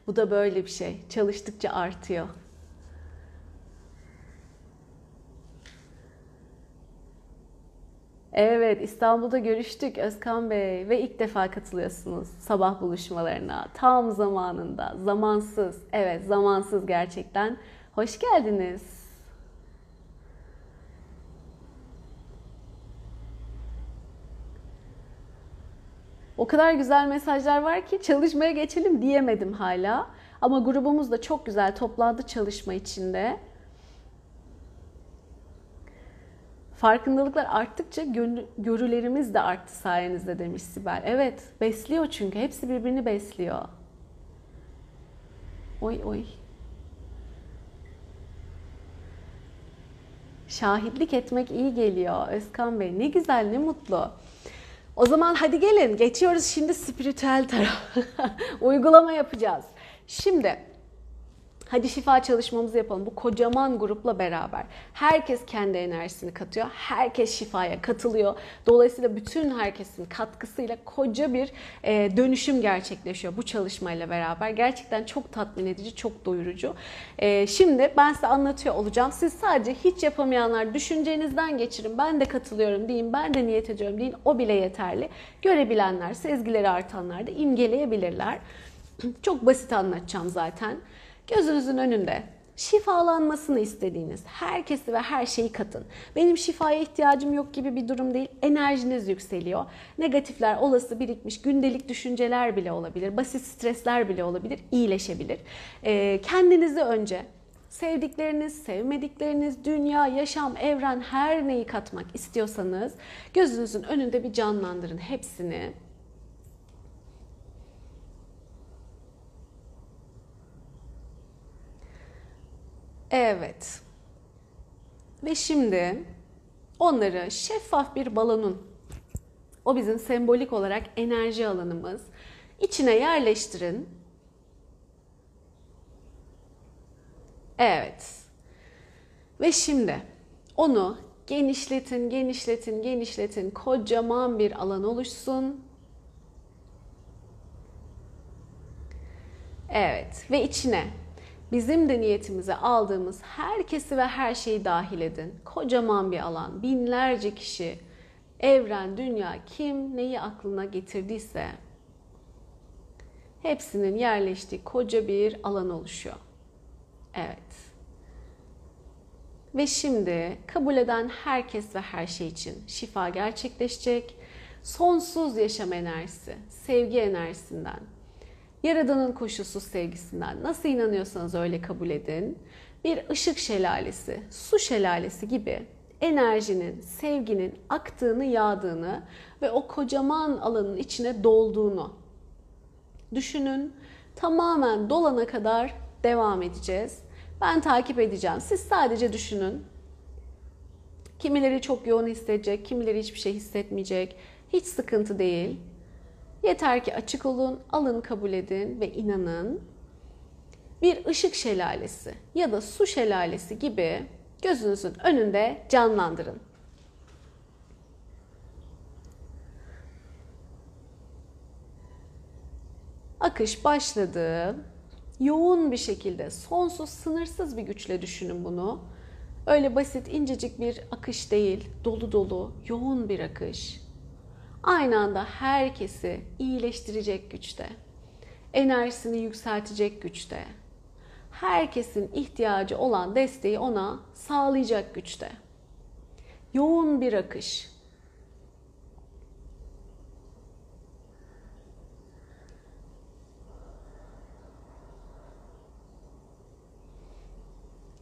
bu da böyle bir şey. Çalıştıkça artıyor. Evet, İstanbul'da görüştük Özkan Bey ve ilk defa katılıyorsunuz sabah buluşmalarına. Tam zamanında, zamansız. Evet, zamansız gerçekten. Hoş geldiniz. O kadar güzel mesajlar var ki çalışmaya geçelim diyemedim hala. Ama grubumuz da çok güzel toplandı çalışma içinde. Farkındalıklar arttıkça görülerimiz de arttı sayenizde demiş Sibel. Evet, besliyor çünkü. Hepsi birbirini besliyor. Oy oy. Şahitlik etmek iyi geliyor Özkan Bey. Ne güzel, ne mutlu. O zaman hadi gelin geçiyoruz şimdi spiritüel taraf. Uygulama yapacağız. Şimdi Hadi şifa çalışmamızı yapalım. Bu kocaman grupla beraber. Herkes kendi enerjisini katıyor. Herkes şifaya katılıyor. Dolayısıyla bütün herkesin katkısıyla koca bir e, dönüşüm gerçekleşiyor bu çalışmayla beraber. Gerçekten çok tatmin edici, çok doyurucu. E, şimdi ben size anlatıyor olacağım. Siz sadece hiç yapamayanlar düşüncenizden geçirin. Ben de katılıyorum deyin, ben de niyet ediyorum deyin. O bile yeterli. Görebilenler, sezgileri artanlar da imgeleyebilirler. Çok basit anlatacağım zaten. Gözünüzün önünde şifalanmasını istediğiniz herkesi ve her şeyi katın. Benim şifaya ihtiyacım yok gibi bir durum değil. Enerjiniz yükseliyor. Negatifler olası birikmiş gündelik düşünceler bile olabilir. Basit stresler bile olabilir. iyileşebilir. Ee, kendinizi önce sevdikleriniz, sevmedikleriniz, dünya, yaşam, evren her neyi katmak istiyorsanız gözünüzün önünde bir canlandırın hepsini. Evet. Ve şimdi onları şeffaf bir balonun, o bizim sembolik olarak enerji alanımız, içine yerleştirin. Evet. Ve şimdi onu genişletin, genişletin, genişletin. Kocaman bir alan oluşsun. Evet ve içine bizim de niyetimize aldığımız herkesi ve her şeyi dahil edin. Kocaman bir alan, binlerce kişi, evren, dünya kim neyi aklına getirdiyse hepsinin yerleştiği koca bir alan oluşuyor. Evet. Ve şimdi kabul eden herkes ve her şey için şifa gerçekleşecek. Sonsuz yaşam enerjisi, sevgi enerjisinden, Yaradanın koşulsuz sevgisinden nasıl inanıyorsanız öyle kabul edin. Bir ışık şelalesi, su şelalesi gibi enerjinin, sevginin aktığını, yağdığını ve o kocaman alanın içine dolduğunu düşünün. Tamamen dolana kadar devam edeceğiz. Ben takip edeceğim. Siz sadece düşünün. Kimileri çok yoğun hissedecek, kimileri hiçbir şey hissetmeyecek. Hiç sıkıntı değil. Yeter ki açık olun, alın kabul edin ve inanın. Bir ışık şelalesi ya da su şelalesi gibi gözünüzün önünde canlandırın. Akış başladı. Yoğun bir şekilde, sonsuz, sınırsız bir güçle düşünün bunu. Öyle basit, incecik bir akış değil, dolu dolu, yoğun bir akış. Aynı anda herkesi iyileştirecek güçte. Enerjisini yükseltecek güçte. Herkesin ihtiyacı olan desteği ona sağlayacak güçte. Yoğun bir akış.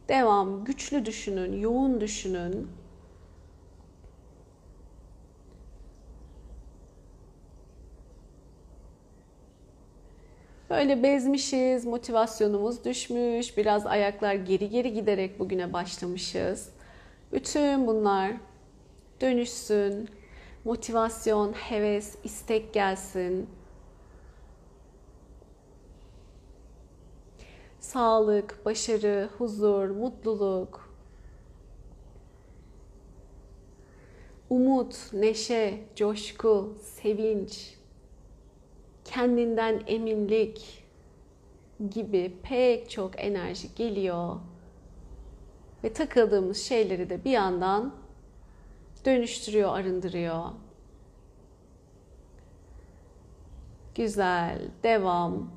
Devam. Güçlü düşünün, yoğun düşünün. Böyle bezmişiz, motivasyonumuz düşmüş, biraz ayaklar geri geri giderek bugüne başlamışız. Bütün bunlar dönüşsün, motivasyon, heves, istek gelsin. Sağlık, başarı, huzur, mutluluk, umut, neşe, coşku, sevinç, kendinden eminlik gibi pek çok enerji geliyor ve takıldığımız şeyleri de bir yandan dönüştürüyor, arındırıyor. Güzel, devam.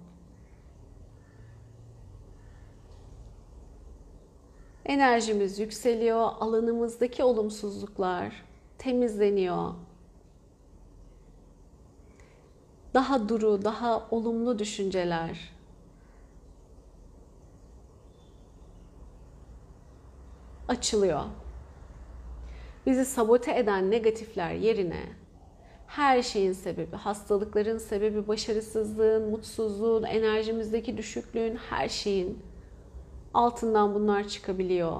Enerjimiz yükseliyor, alanımızdaki olumsuzluklar temizleniyor. Daha duru, daha olumlu düşünceler. açılıyor. Bizi sabote eden negatifler yerine her şeyin sebebi, hastalıkların sebebi, başarısızlığın, mutsuzluğun, enerjimizdeki düşüklüğün, her şeyin altından bunlar çıkabiliyor.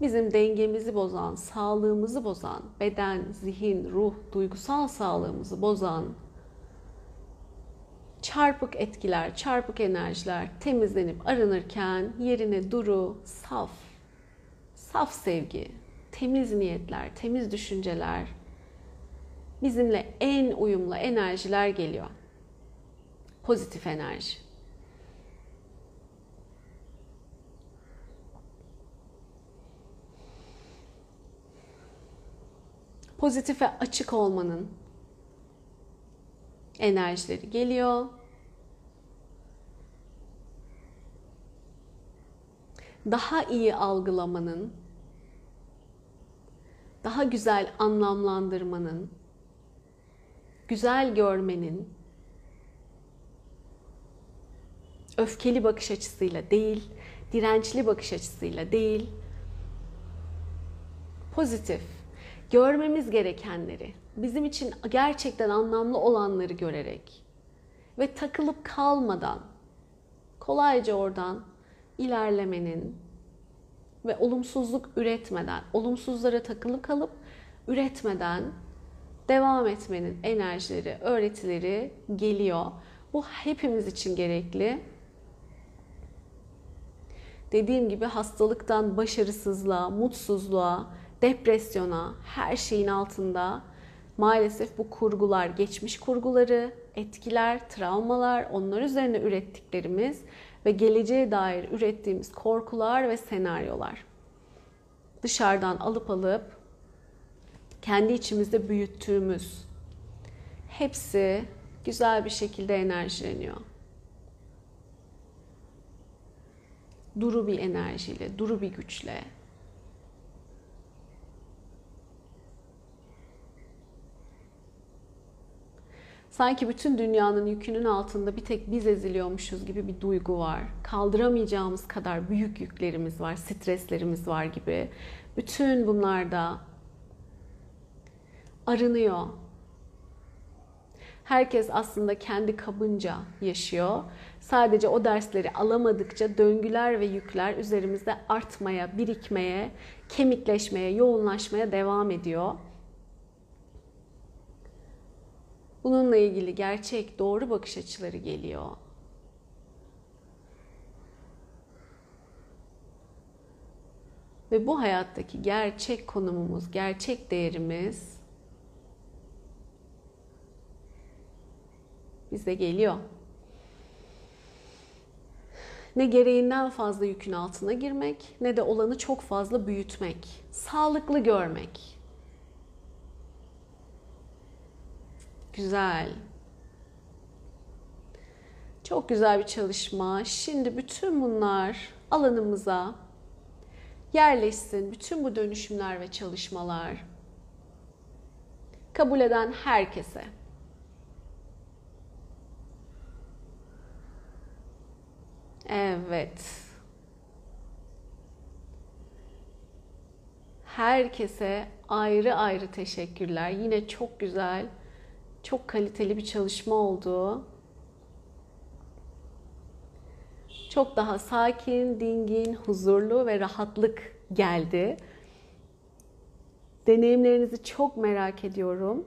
Bizim dengemizi bozan, sağlığımızı bozan, beden, zihin, ruh, duygusal sağlığımızı bozan çarpık etkiler, çarpık enerjiler temizlenip arınırken yerine duru, saf, saf sevgi, temiz niyetler, temiz düşünceler, bizimle en uyumlu enerjiler geliyor. Pozitif enerji. Pozitife açık olmanın enerjileri geliyor. Daha iyi algılamanın, daha güzel anlamlandırmanın, güzel görmenin, öfkeli bakış açısıyla değil, dirençli bakış açısıyla değil, pozitif, görmemiz gerekenleri, bizim için gerçekten anlamlı olanları görerek ve takılıp kalmadan kolayca oradan ilerlemenin ve olumsuzluk üretmeden, olumsuzlara takılıp kalıp üretmeden devam etmenin enerjileri, öğretileri geliyor. Bu hepimiz için gerekli. Dediğim gibi hastalıktan başarısızlığa, mutsuzluğa, depresyona, her şeyin altında maalesef bu kurgular, geçmiş kurguları, etkiler, travmalar, onlar üzerine ürettiklerimiz ve geleceğe dair ürettiğimiz korkular ve senaryolar. Dışarıdan alıp alıp kendi içimizde büyüttüğümüz hepsi güzel bir şekilde enerjileniyor. Duru bir enerjiyle, duru bir güçle, sanki bütün dünyanın yükünün altında bir tek biz eziliyormuşuz gibi bir duygu var. Kaldıramayacağımız kadar büyük yüklerimiz var, streslerimiz var gibi. Bütün bunlar da arınıyor. Herkes aslında kendi kabınca yaşıyor. Sadece o dersleri alamadıkça döngüler ve yükler üzerimizde artmaya, birikmeye, kemikleşmeye, yoğunlaşmaya devam ediyor. Bununla ilgili gerçek, doğru bakış açıları geliyor. Ve bu hayattaki gerçek konumumuz, gerçek değerimiz bize geliyor. Ne gereğinden fazla yükün altına girmek, ne de olanı çok fazla büyütmek. Sağlıklı görmek. Güzel. Çok güzel bir çalışma. Şimdi bütün bunlar alanımıza yerleşsin. Bütün bu dönüşümler ve çalışmalar kabul eden herkese Evet. Herkese ayrı ayrı teşekkürler. Yine çok güzel, çok kaliteli bir çalışma oldu. Çok daha sakin, dingin, huzurlu ve rahatlık geldi. Deneyimlerinizi çok merak ediyorum.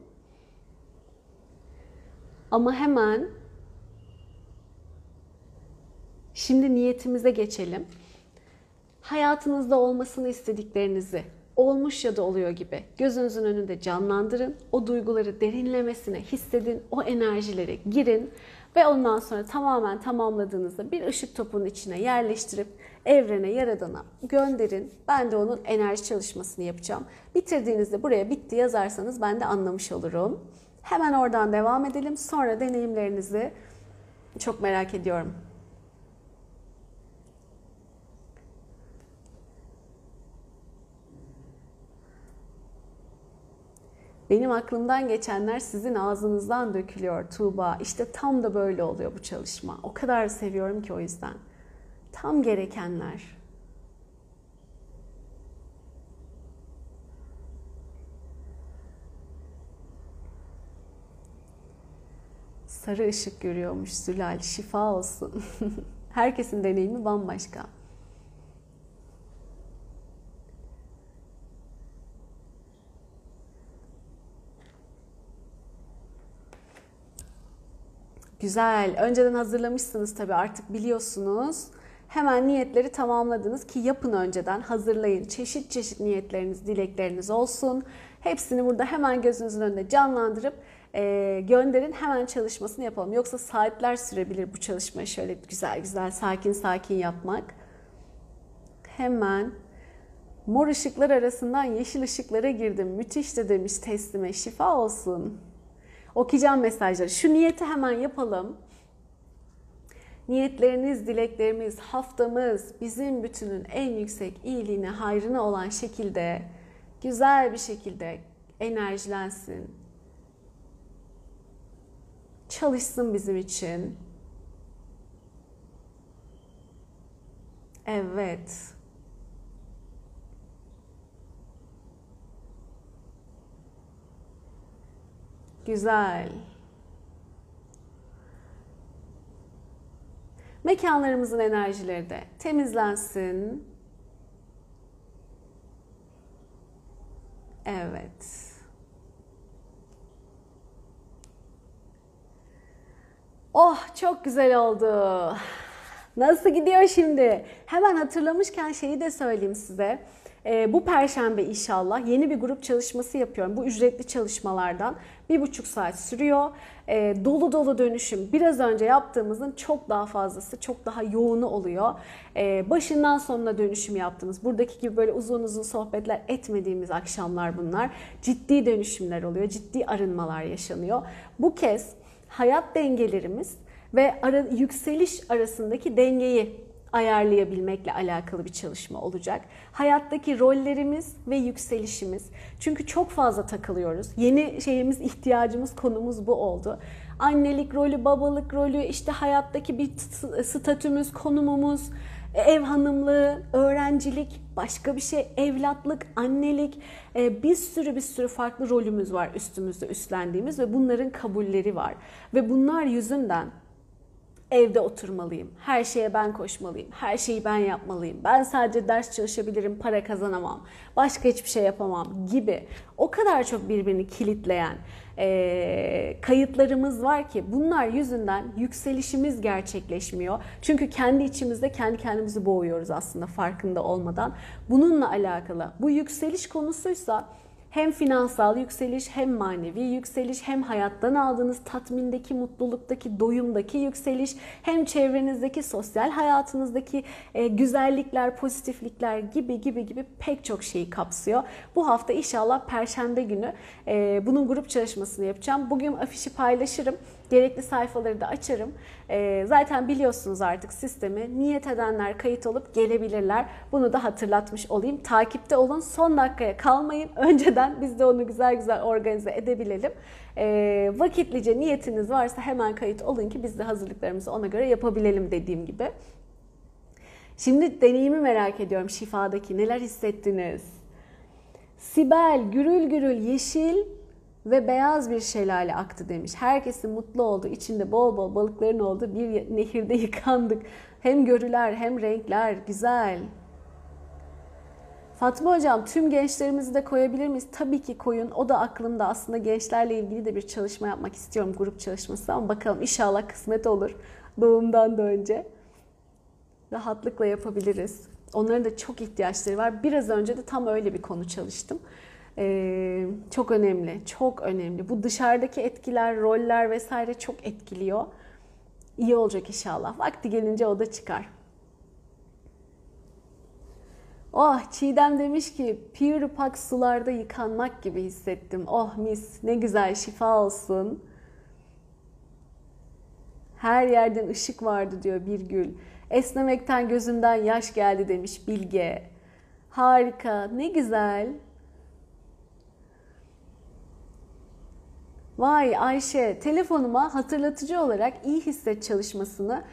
Ama hemen Şimdi niyetimize geçelim. Hayatınızda olmasını istediklerinizi olmuş ya da oluyor gibi gözünüzün önünde canlandırın. O duyguları derinlemesine hissedin. O enerjilere girin ve ondan sonra tamamen tamamladığınızda bir ışık topunun içine yerleştirip evrene, yaradana gönderin. Ben de onun enerji çalışmasını yapacağım. Bitirdiğinizde buraya bitti yazarsanız ben de anlamış olurum. Hemen oradan devam edelim. Sonra deneyimlerinizi çok merak ediyorum. Benim aklımdan geçenler sizin ağzınızdan dökülüyor Tuğba. İşte tam da böyle oluyor bu çalışma. O kadar seviyorum ki o yüzden. Tam gerekenler. Sarı ışık görüyormuş Zülal. Şifa olsun. Herkesin deneyimi bambaşka. Güzel. Önceden hazırlamışsınız tabii artık biliyorsunuz. Hemen niyetleri tamamladınız ki yapın önceden hazırlayın. Çeşit çeşit niyetleriniz, dilekleriniz olsun. Hepsini burada hemen gözünüzün önünde canlandırıp e, gönderin. Hemen çalışmasını yapalım. Yoksa saatler sürebilir bu çalışmayı şöyle güzel güzel sakin sakin yapmak. Hemen mor ışıklar arasından yeşil ışıklara girdim. Müthiş de demiş teslime şifa olsun. Okuyacağım mesajları. Şu niyeti hemen yapalım. Niyetleriniz, dileklerimiz, haftamız bizim bütünün en yüksek iyiliğine, hayrına olan şekilde güzel bir şekilde enerjilensin. Çalışsın bizim için. Evet. Güzel. Mekanlarımızın enerjileri de temizlensin. Evet. Oh çok güzel oldu. Nasıl gidiyor şimdi? Hemen hatırlamışken şeyi de söyleyeyim size. E, bu perşembe inşallah yeni bir grup çalışması yapıyorum. Bu ücretli çalışmalardan bir buçuk saat sürüyor. E, dolu dolu dönüşüm biraz önce yaptığımızın çok daha fazlası, çok daha yoğunu oluyor. E, başından sonuna dönüşüm yaptığımız, buradaki gibi böyle uzun uzun sohbetler etmediğimiz akşamlar bunlar. Ciddi dönüşümler oluyor, ciddi arınmalar yaşanıyor. Bu kez hayat dengelerimiz ve ara, yükseliş arasındaki dengeyi ayarlayabilmekle alakalı bir çalışma olacak. Hayattaki rollerimiz ve yükselişimiz. Çünkü çok fazla takılıyoruz. Yeni şeyimiz, ihtiyacımız, konumuz bu oldu. Annelik rolü, babalık rolü, işte hayattaki bir statümüz, konumumuz, ev hanımlığı, öğrencilik, başka bir şey, evlatlık, annelik, e, bir sürü bir sürü farklı rolümüz var üstümüzde üstlendiğimiz ve bunların kabulleri var. Ve bunlar yüzünden evde oturmalıyım. Her şeye ben koşmalıyım. Her şeyi ben yapmalıyım. Ben sadece ders çalışabilirim, para kazanamam. Başka hiçbir şey yapamam gibi. O kadar çok birbirini kilitleyen e, kayıtlarımız var ki bunlar yüzünden yükselişimiz gerçekleşmiyor. Çünkü kendi içimizde kendi kendimizi boğuyoruz aslında farkında olmadan. Bununla alakalı. Bu yükseliş konusuysa hem finansal yükseliş hem manevi yükseliş hem hayattan aldığınız tatmindeki, mutluluktaki, doyumdaki yükseliş hem çevrenizdeki, sosyal hayatınızdaki e, güzellikler, pozitiflikler gibi gibi gibi pek çok şeyi kapsıyor. Bu hafta inşallah Perşembe günü e, bunun grup çalışmasını yapacağım. Bugün afişi paylaşırım. Gerekli sayfaları da açarım. E, zaten biliyorsunuz artık sistemi. Niyet edenler kayıt olup gelebilirler. Bunu da hatırlatmış olayım. Takipte olun. Son dakikaya kalmayın. Önceden biz de onu güzel güzel organize edebilelim. E, vakitlice niyetiniz varsa hemen kayıt olun ki biz de hazırlıklarımızı ona göre yapabilelim dediğim gibi. Şimdi deneyimi merak ediyorum şifadaki. Neler hissettiniz? Sibel gürül gürül yeşil ve beyaz bir şelale aktı demiş. Herkesin mutlu olduğu, içinde bol bol balıkların olduğu bir nehirde yıkandık. Hem görüler hem renkler güzel. Fatma Hocam tüm gençlerimizi de koyabilir miyiz? Tabii ki koyun. O da aklımda aslında gençlerle ilgili de bir çalışma yapmak istiyorum. Grup çalışması ama bakalım inşallah kısmet olur. Doğumdan da önce. Rahatlıkla yapabiliriz. Onların da çok ihtiyaçları var. Biraz önce de tam öyle bir konu çalıştım. Ee, çok önemli, çok önemli. Bu dışarıdaki etkiler, roller vesaire çok etkiliyor. İyi olacak inşallah. Vakti gelince o da çıkar. Oh Çiğdem demiş ki pür pak sularda yıkanmak gibi hissettim. Oh mis ne güzel şifa olsun. Her yerden ışık vardı diyor bir gül. Esnemekten gözümden yaş geldi demiş Bilge. Harika ne güzel. Vay Ayşe, telefonuma hatırlatıcı olarak iyi hisset çalışmasını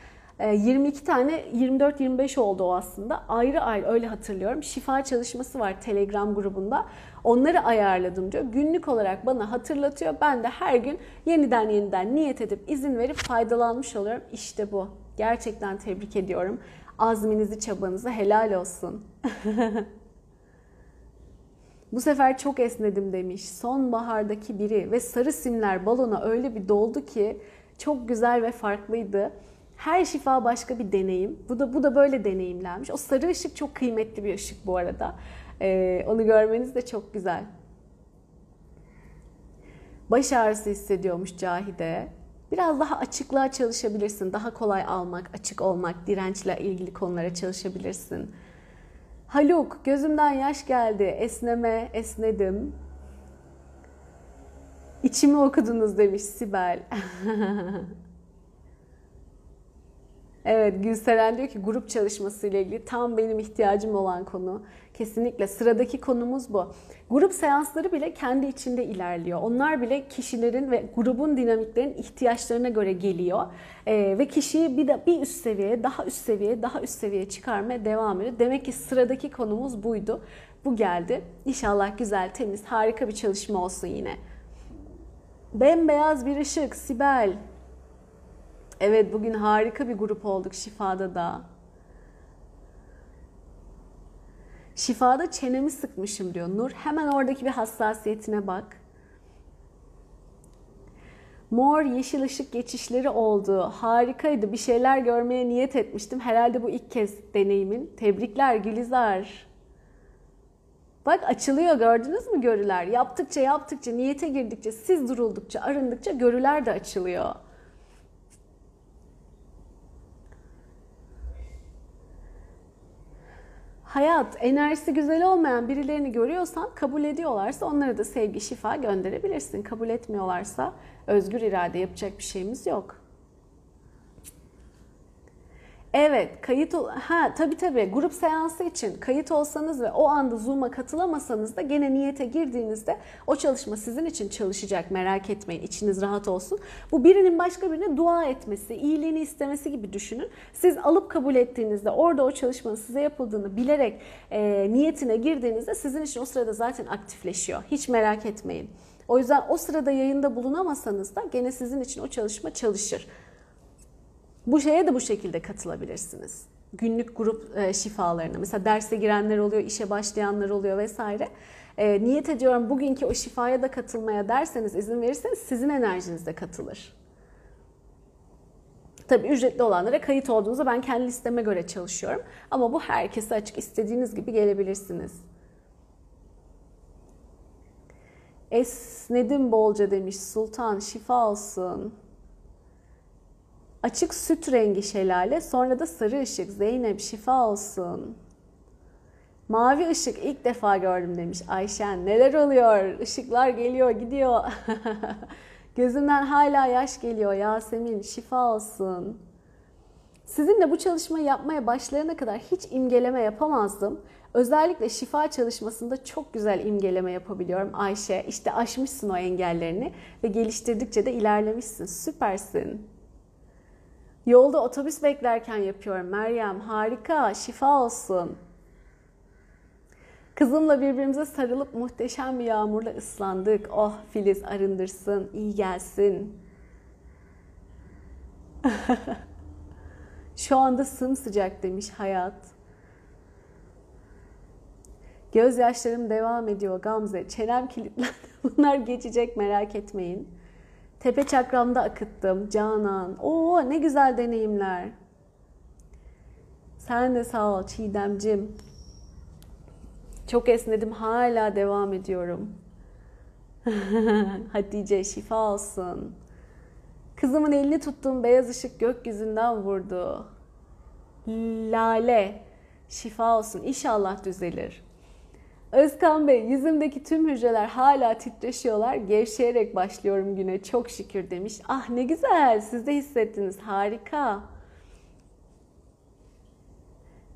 22 e, tane 24-25 oldu o aslında. Ayrı ayrı öyle hatırlıyorum. Şifa çalışması var Telegram grubunda. Onları ayarladım diyor. Günlük olarak bana hatırlatıyor. Ben de her gün yeniden yeniden niyet edip izin verip faydalanmış oluyorum. İşte bu. Gerçekten tebrik ediyorum. Azminizi, çabanızı helal olsun. Bu sefer çok esnedim demiş. Sonbahardaki biri ve sarı simler balona öyle bir doldu ki çok güzel ve farklıydı. Her şifa başka bir deneyim. Bu da bu da böyle deneyimlenmiş. O sarı ışık çok kıymetli bir ışık bu arada. Ee, onu görmeniz de çok güzel. Baş ağrısı hissediyormuş Cahide. Biraz daha açıklığa çalışabilirsin. Daha kolay almak, açık olmak, dirençle ilgili konulara çalışabilirsin. Haluk, gözümden yaş geldi. Esneme, esnedim. İçimi okudunuz demiş Sibel. Evet Gülseren diyor ki grup çalışması ile ilgili tam benim ihtiyacım olan konu. Kesinlikle sıradaki konumuz bu. Grup seansları bile kendi içinde ilerliyor. Onlar bile kişilerin ve grubun dinamiklerin ihtiyaçlarına göre geliyor. Ee, ve kişiyi bir de bir üst seviyeye, daha üst seviyeye, daha üst seviyeye çıkarmaya devam ediyor. Demek ki sıradaki konumuz buydu. Bu geldi. İnşallah güzel, temiz, harika bir çalışma olsun yine. Bembeyaz bir ışık, Sibel. Evet bugün harika bir grup olduk Şifa'da da. Şifada çenemi sıkmışım diyor Nur. Hemen oradaki bir hassasiyetine bak. Mor yeşil ışık geçişleri oldu. Harikaydı. Bir şeyler görmeye niyet etmiştim. Herhalde bu ilk kez deneyimin. Tebrikler Gülizar. Bak açılıyor gördünüz mü görüler? Yaptıkça yaptıkça, niyete girdikçe, siz duruldukça, arındıkça görüler de açılıyor. Hayat, enerjisi güzel olmayan birilerini görüyorsan kabul ediyorlarsa onlara da sevgi, şifa gönderebilirsin. Kabul etmiyorlarsa özgür irade yapacak bir şeyimiz yok. Evet, kayıt ha tabii tabii grup seansı için kayıt olsanız ve o anda Zoom'a katılamasanız da gene niyete girdiğinizde o çalışma sizin için çalışacak. Merak etmeyin, içiniz rahat olsun. Bu birinin başka birine dua etmesi, iyiliğini istemesi gibi düşünün. Siz alıp kabul ettiğinizde orada o çalışmanın size yapıldığını bilerek e, niyetine girdiğinizde sizin için o sırada zaten aktifleşiyor. Hiç merak etmeyin. O yüzden o sırada yayında bulunamasanız da gene sizin için o çalışma çalışır. Bu şeye de bu şekilde katılabilirsiniz. Günlük grup e, şifalarına. Mesela derse girenler oluyor, işe başlayanlar oluyor vesaire. E, niyet ediyorum bugünkü o şifaya da katılmaya derseniz, izin verirseniz sizin enerjiniz de katılır. Tabii ücretli olanlara kayıt olduğunuzda ben kendi listeme göre çalışıyorum. Ama bu herkese açık. istediğiniz gibi gelebilirsiniz. Esnedim bolca demiş Sultan şifa olsun. Açık süt rengi şelale, sonra da sarı ışık. Zeynep şifa olsun. Mavi ışık ilk defa gördüm demiş Ayşen. Neler oluyor? Işıklar geliyor, gidiyor. Gözümden hala yaş geliyor Yasemin. Şifa olsun. Sizinle bu çalışmayı yapmaya başlayana kadar hiç imgeleme yapamazdım. Özellikle şifa çalışmasında çok güzel imgeleme yapabiliyorum Ayşe. İşte aşmışsın o engellerini ve geliştirdikçe de ilerlemişsin. Süpersin. Yolda otobüs beklerken yapıyorum Meryem. Harika, şifa olsun. Kızımla birbirimize sarılıp muhteşem bir yağmurla ıslandık. Oh Filiz arındırsın, iyi gelsin. Şu anda sımsıcak demiş hayat. Gözyaşlarım devam ediyor Gamze. Çenem kilitlendi. Bunlar geçecek merak etmeyin. Tepe çakramda akıttım. Canan. Oo ne güzel deneyimler. Sen de sağ ol Çiğdemcim. Çok esnedim. Hala devam ediyorum. Hatice şifa olsun. Kızımın elini tuttuğum beyaz ışık gökyüzünden vurdu. Lale şifa olsun. İnşallah düzelir. Özkan Bey, yüzümdeki tüm hücreler hala titreşiyorlar. Gevşeyerek başlıyorum güne. Çok şükür demiş. Ah ne güzel. Siz de hissettiniz. Harika.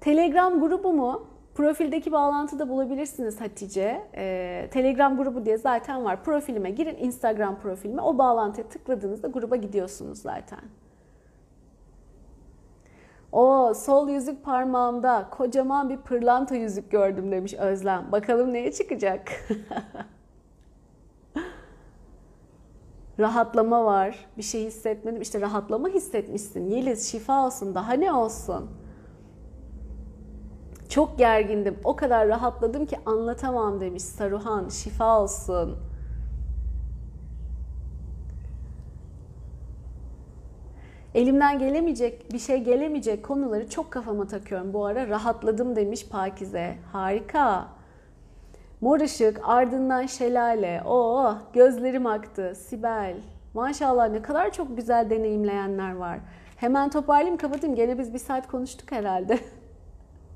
Telegram grubu mu? Profildeki bağlantıda bulabilirsiniz Hatice. Ee, Telegram grubu diye zaten var. Profilime girin, Instagram profilime. O bağlantıya tıkladığınızda gruba gidiyorsunuz zaten. O sol yüzük parmağımda kocaman bir pırlanta yüzük gördüm demiş Özlem. Bakalım neye çıkacak? rahatlama var. Bir şey hissetmedim. İşte rahatlama hissetmişsin. Yeliz şifa olsun. Daha ne olsun? Çok gergindim. O kadar rahatladım ki anlatamam demiş Saruhan. Şifa olsun. Elimden gelemeyecek, bir şey gelemeyecek konuları çok kafama takıyorum bu ara. Rahatladım demiş Pakize. Harika. Mor ışık, ardından şelale. Oo, gözlerim aktı. Sibel. Maşallah ne kadar çok güzel deneyimleyenler var. Hemen toparlayayım kapatayım. Gene biz bir saat konuştuk herhalde.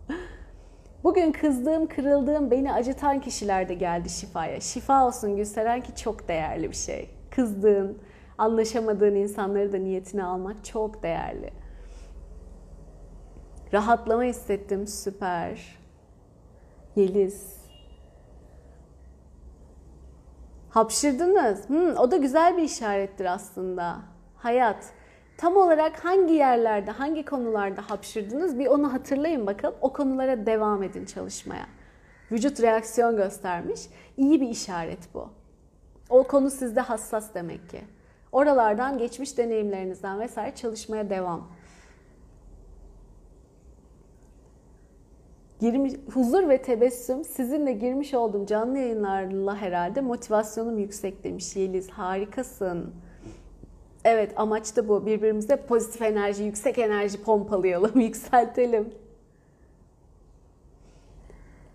Bugün kızdığım, kırıldığım, beni acıtan kişiler de geldi şifaya. Şifa olsun Gülseren ki çok değerli bir şey. Kızdığın, anlaşamadığın insanları da niyetine almak çok değerli. Rahatlama hissettim, süper. Yeliz. Hapşırdınız. Hmm, o da güzel bir işarettir aslında. Hayat. Tam olarak hangi yerlerde, hangi konularda hapşırdınız bir onu hatırlayın bakalım. O konulara devam edin çalışmaya. Vücut reaksiyon göstermiş. İyi bir işaret bu. O konu sizde hassas demek ki. Oralardan geçmiş deneyimlerinizden vesaire çalışmaya devam. Girmiş, huzur ve tebessüm sizinle girmiş olduğum canlı yayınlarla herhalde motivasyonum yüksek demiş Yeliz. Harikasın. Evet amaç da bu. Birbirimize pozitif enerji, yüksek enerji pompalayalım, yükseltelim.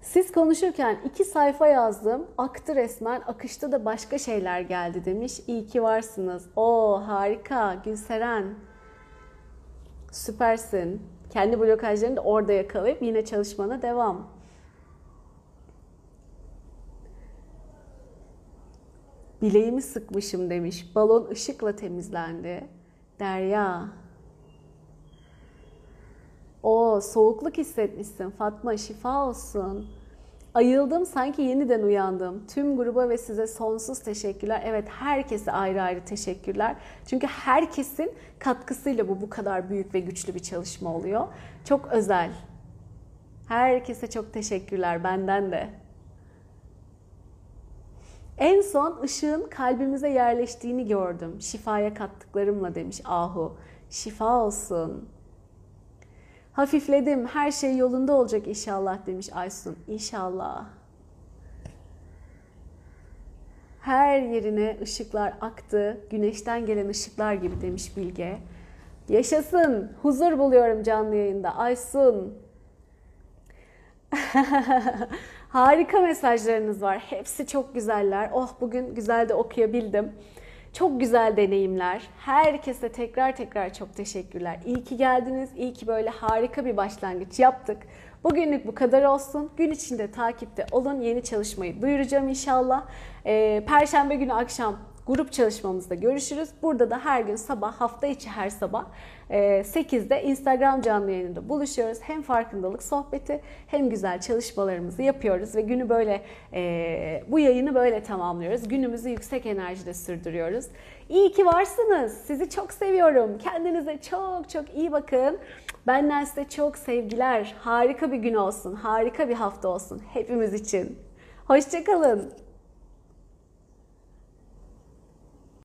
Siz konuşurken iki sayfa yazdım. Aktı resmen. Akışta da başka şeyler geldi demiş. İyi ki varsınız. O harika Gülseren. Süpersin. Kendi blokajlarını da orada yakalayıp yine çalışmana devam. Bileğimi sıkmışım demiş. Balon ışıkla temizlendi. Derya. O soğukluk hissetmişsin Fatma şifa olsun. Ayıldım sanki yeniden uyandım. Tüm gruba ve size sonsuz teşekkürler. Evet herkese ayrı ayrı teşekkürler. Çünkü herkesin katkısıyla bu bu kadar büyük ve güçlü bir çalışma oluyor. Çok özel. Herkese çok teşekkürler benden de. En son ışığın kalbimize yerleştiğini gördüm. Şifaya kattıklarımla demiş Ahu. Şifa olsun. Hafifledim. Her şey yolunda olacak inşallah demiş Aysun. İnşallah. Her yerine ışıklar aktı. Güneşten gelen ışıklar gibi demiş Bilge. Yaşasın. Huzur buluyorum canlı yayında. Aysun. Harika mesajlarınız var. Hepsi çok güzeller. Oh bugün güzel de okuyabildim. Çok güzel deneyimler. Herkese tekrar tekrar çok teşekkürler. İyi ki geldiniz. İyi ki böyle harika bir başlangıç yaptık. Bugünlük bu kadar olsun. Gün içinde takipte olun. Yeni çalışmayı duyuracağım inşallah. Ee, Perşembe günü akşam grup çalışmamızda görüşürüz. Burada da her gün sabah, hafta içi her sabah 8'de Instagram canlı yayınında buluşuyoruz. Hem farkındalık sohbeti hem güzel çalışmalarımızı yapıyoruz ve günü böyle bu yayını böyle tamamlıyoruz. Günümüzü yüksek enerjide sürdürüyoruz. İyi ki varsınız. Sizi çok seviyorum. Kendinize çok çok iyi bakın. Benden size çok sevgiler. Harika bir gün olsun. Harika bir hafta olsun hepimiz için. Hoşçakalın.